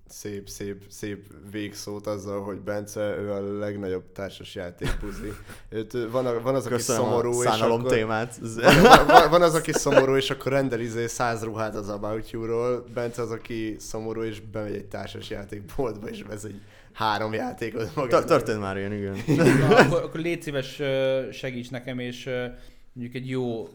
szép, szép, szép végszót azzal, hogy Bence, ő a legnagyobb társas játékbuzi. Őt, van, van az, aki Köszönöm szomorú, és akkor... témát. Van, van, van, az, aki szomorú, és akkor rendel izé száz ruhát az About You-ról. Bence az, aki szomorú, és bemegy egy társas játékboltba, és vesz egy három játékot magának. Történt már ilyen, igen. Na, akkor, akkor légy szíves, segíts nekem, és mondjuk egy jó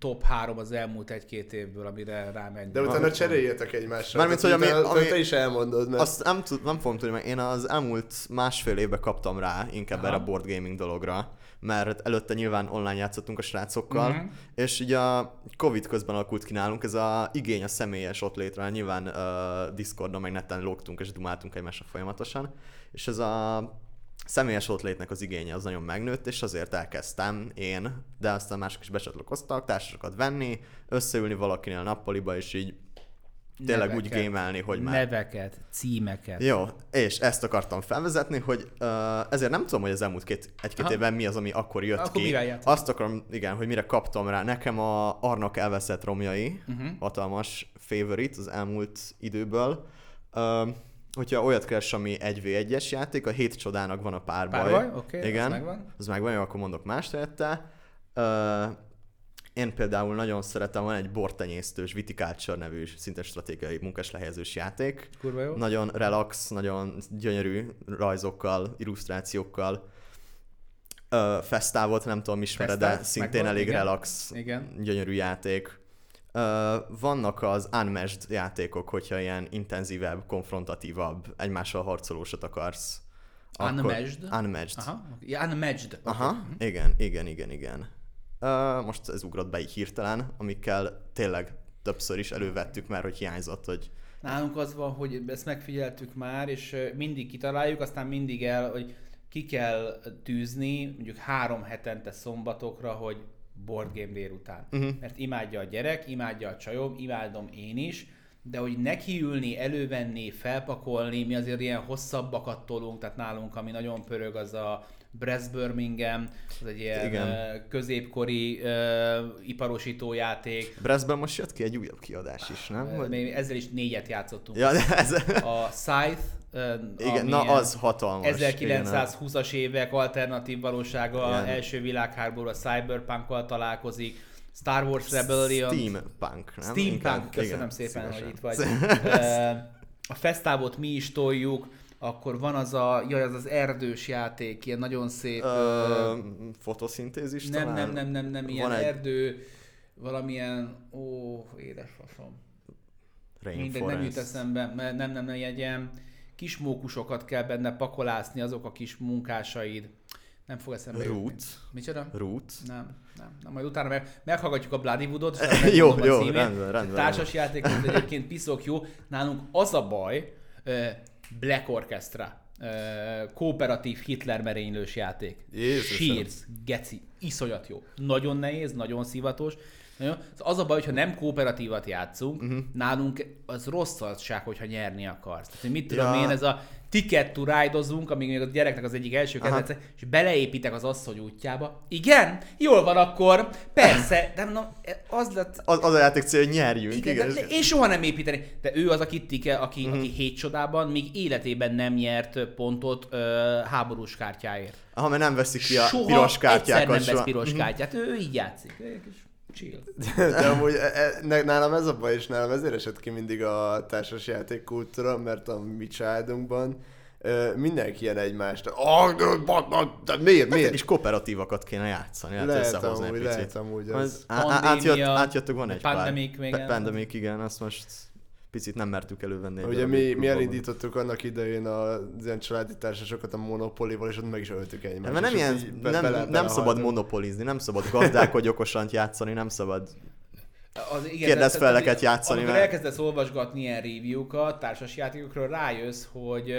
top 3 az elmúlt egy-két évből, amire rámenjünk. De utána cseréljetek egymással. Mármint, hogy ami, ami, te is elmondod, mert... Azt nem, tud, nem fogom tudni, mert én az elmúlt másfél évben kaptam rá inkább Aha. erre a board gaming dologra, mert előtte nyilván online játszottunk a srácokkal, uh-huh. és ugye a Covid közben alakult ki nálunk ez a igény a személyes ott létre, nyilván uh, Discordon meg neten lógtunk és dumáltunk egymásra folyamatosan, és ez a személyes ott létnek az igénye az nagyon megnőtt, és azért elkezdtem én, de aztán mások is becsatlakoztak, társasokat venni, összeülni valakinél a nappaliba, és így tényleg neveket, úgy gémelni, hogy már... Neveket, címeket. Jó, és ezt akartam felvezetni, hogy uh, ezért nem tudom, hogy az elmúlt két, egy-két évben mi az, ami akkor jött akkor ki. Azt akarom, igen, hogy mire kaptam rá. Nekem a Arnak elveszett romjai, uh-huh. hatalmas favorite az elmúlt időből. Uh, hogyha olyat keres, ami 1v1-es játék, a hét csodának van a párbaj. Párbaj? Oké, okay, Igen, az megvan. Az megvan, jó, akkor mondok más helyette. Uh, én például nagyon szeretem, van egy bortenyésztős Viticulture nevű szinte stratégiai munkás lehelyezős játék. Kurva jó. Nagyon relax, nagyon gyönyörű rajzokkal, illusztrációkkal. Uh, Festávot nem tudom ismered, de szintén megvan, elég igen. relax, igen. gyönyörű játék. Vannak az unmatched játékok, hogyha ilyen intenzívebb, konfrontatívabb, egymással harcolósat akarsz. Unmatched? Unmatched. Aha, yeah, unmatched. Aha, okay. igen, igen, igen, igen. Uh, most ez ugrott be így hirtelen, amikkel tényleg többször is elővettük már, hogy hiányzott, hogy Nálunk az van, hogy ezt megfigyeltük már, és mindig kitaláljuk, aztán mindig el, hogy ki kell tűzni, mondjuk három hetente szombatokra, hogy board game délután. Uh-huh. Mert imádja a gyerek, imádja a csajom, imádom én is, de hogy nekiülni, elővenni, felpakolni, mi azért ilyen hosszabbakat tolunk, tehát nálunk, ami nagyon pörög, az a Brest Birmingham, az egy ilyen Igen. középkori uh, iparosító játék. Brestben most jött ki egy újabb kiadás is, nem? Vagy... Ezzel is négyet játszottunk. Ja, de ez... A Scythe, igen, na az hatalmas. 1920-as évek alternatív valósága, Igen. első világháború a cyberpunk találkozik, Star Wars Rebellion. Steampunk, nem? Steampunk, köszönöm igen, szépen, szívesen. hogy itt vagy. a Festávot mi is toljuk, akkor van az a, jaj, az az erdős játék, ilyen nagyon szép... Ö, fotoszintézis nem, talán? Nem, nem, nem, nem, ilyen van erdő, valamilyen, ó, édes faszom. Mindegy, nem jut eszembe, mert nem, nem, nem, egy ilyen kis mókusokat kell benne pakolászni, azok a kis munkásaid. Nem fog eszembe Root. Jutni. Micsoda? Root. Nem, nem, nem. Majd utána meg, meghallgatjuk a Bloodywoodot. jó, jó, rendben, rendben. Társas játék, egyébként piszok jó. Nálunk az a baj, Black Orchestra, kooperatív Hitler merénylős játék. Shears, geci, iszonyat jó. Nagyon nehéz, nagyon szivatos. Az a baj, hogyha nem kooperatívat játszunk, uh-huh. nálunk az rosszalság, hogyha nyerni akarsz. Tehát, mit tudom ja. én, ez a Ticket to Ride-ozunk, amíg még a gyereknek az egyik első kedvence, és beleépítek az asszony útjába. Igen, jól van akkor, persze, de na, az lett... Az, az a játék cél, hogy nyerjünk. Igen, igen. De, én soha nem építeni. De ő az a Kittike, aki, uh-huh. aki hét csodában még életében nem nyert pontot uh, háborús kártyáért. Ha mert nem veszik ki a soha piros kártyákat. Soha nem vesz piros mhm. kártyát, ő így játszik. Chill. De amúgy e, e, nálam ez a baj, és nálam ezért esett ki mindig a társasjáték kultúra, mert a mi családunkban mindenki ilyen egymást. Oh, de, de, de miért, miért? És kooperatívakat kéne játszani, lehet, lehet összehozni amúgy, egy picit. Lehet amúgy az... átjött, átjöttök, van egy pandemic pár. Még pandemic, igen, azt most picit nem mertük elővenni. Ugye mi, mi elindítottuk annak idején az ilyen családi társasokat a monopolival, és ott meg is öltük egymást. Mert nem ilyen, be, nem, bele, nem szabad monopolizni, nem szabad gazdálkodj okosan játszani, nem szabad az, igen, kérdezfeleket játszani. Amikor mert... elkezdesz olvasgatni ilyen review-kat, társas játékokról, rájössz, hogy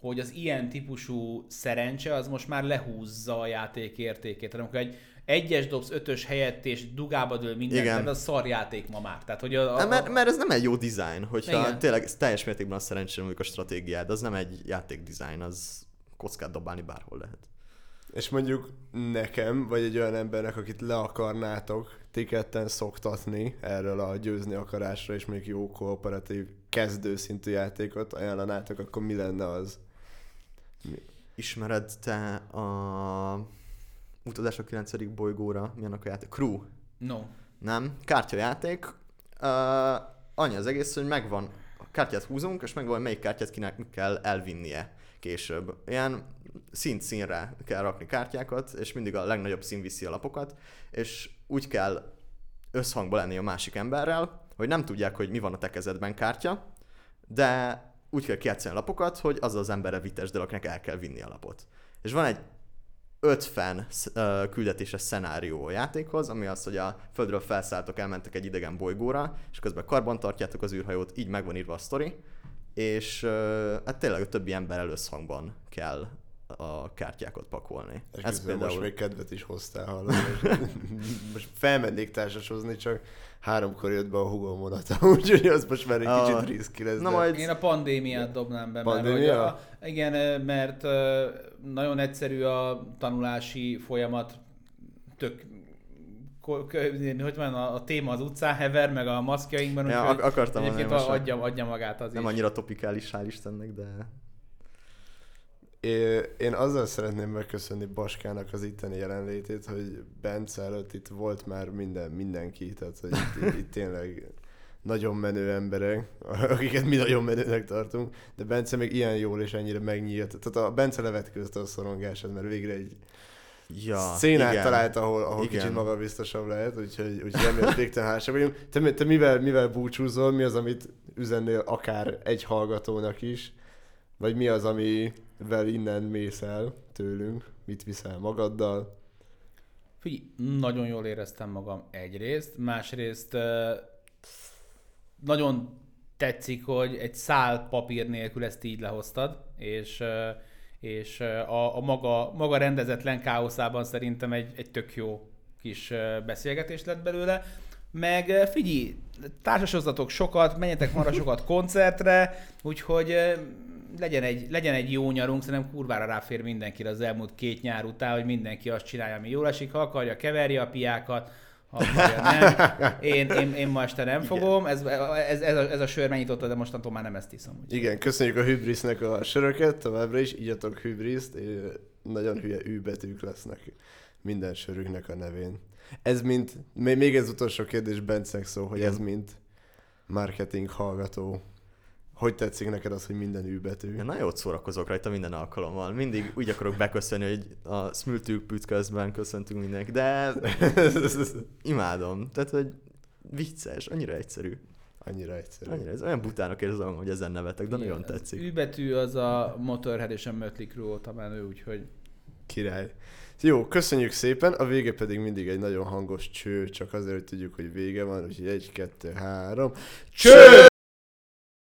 hogy az ilyen típusú szerencse az most már lehúzza a játék értékét. Tehát amikor egy egyes dobsz ötös helyett, és dugába dől minden, Igen. tehát az szarjáték ma már. Tehát, hogy a, a, a... mert, mert, ez nem egy jó design, hogyha Igen. tényleg teljes mértékben a szerencsém, amikor a stratégiád, az nem egy játék design, az kockát dobálni bárhol lehet. És mondjuk nekem, vagy egy olyan embernek, akit le akarnátok ti ketten szoktatni erről a győzni akarásra, és még jó kooperatív kezdőszintű játékot ajánlanátok, akkor mi lenne az? Mi? Ismered te a utazás a 9. bolygóra, milyen a játék? Crew? No. Nem? Kártyajáték. Uh, annyi az egész, hogy megvan, a kártyát húzunk, és megvan, melyik kártyát kinek kell elvinnie később. Ilyen szint-színre kell rakni kártyákat, és mindig a legnagyobb szín viszi a lapokat, és úgy kell összhangba lenni a másik emberrel, hogy nem tudják, hogy mi van a te kezedben kártya, de úgy kell kijátszani a lapokat, hogy az az emberre vitesd el, akinek el kell vinni a lapot. És van egy 50 uh, küldetéses szenárió a játékhoz, ami az, hogy a földről felszálltok, elmentek egy idegen bolygóra, és közben karban tartjátok az űrhajót, így meg van írva a sztori, és uh, hát tényleg többi ember összhangban kell a kártyákat pakolni. Ez például... most még kedvet is hoztál, hallani. most felmennék társasozni, csak háromkor jött be a hugom vonata, úgyhogy az most már egy a... kicsit riszki lesz. Na de... majd... Én a pandémiát dobnám be. Pandémia? Mert, a, igen, mert nagyon egyszerű a tanulási folyamat, tök hogy van, a, a téma az utcán hever, meg a maszkjainkban, ja, ak- akartam egyébként adja, adja magát az Nem is. annyira topikális, hál' Istennek, de... Én azzal szeretném megköszönni Baskának az itteni jelenlétét, hogy Bence előtt itt volt már minden, mindenki, tehát hogy itt, itt, tényleg nagyon menő emberek, akiket mi nagyon menőnek tartunk, de Bence még ilyen jól és ennyire megnyílt. Tehát a Bence levetközte a szorongását, mert végre egy ja, szénát igen. talált, ahol, ahol igen. kicsit magabiztosabb lehet, úgyhogy, úgyhogy emiatt végtelen hálásak vagyunk. Te, te mivel, mivel búcsúzol, mi az, amit üzennél akár egy hallgatónak is, vagy mi az, amivel innen mész el tőlünk, mit viszel magaddal? Figyelj, nagyon jól éreztem magam egyrészt, másrészt nagyon tetszik, hogy egy szál papír nélkül ezt így lehoztad, és és a, a maga, maga rendezetlen káoszában szerintem egy, egy tök jó kis beszélgetés lett belőle. Meg figyelj, társasozzatok sokat, menjetek marra sokat koncertre, úgyhogy legyen egy, legyen egy jó nyarunk, szerintem kurvára ráfér mindenkire az elmúlt két nyár után, hogy mindenki azt csinálja, ami jól esik, ha akarja, keverje a piákat, nem. Én, én, én ma este nem fogom, ez, ez, ez, a, ez a sör megnyitotta, de mostantól már nem ezt iszom. Úgy. Igen, köszönjük a Hybrisnek a söröket, továbbra is igyatok Hybriszt, nagyon hülye ű betűk lesznek minden sörüknek a nevén. Ez mint, még ez utolsó kérdés Bencnek szó, hogy ez mint marketing hallgató hogy tetszik neked az, hogy minden űbetű? Én nagyon jót szórakozok rajta minden alkalommal. Mindig úgy akarok beköszönni, hogy a Smültük Pütközben köszöntünk mindenki, de imádom. Tehát, hogy vicces, annyira egyszerű. Annyira egyszerű. Annyira, ez olyan butának érzem, hogy ezen nevetek, de Igen, nagyon tetszik. Űbetű az a Motorhead és a Mötley óta menő, úgyhogy... Király. Jó, köszönjük szépen, a vége pedig mindig egy nagyon hangos cső, csak azért, hogy tudjuk, hogy vége van, úgyhogy egy, kettő, három. Cső!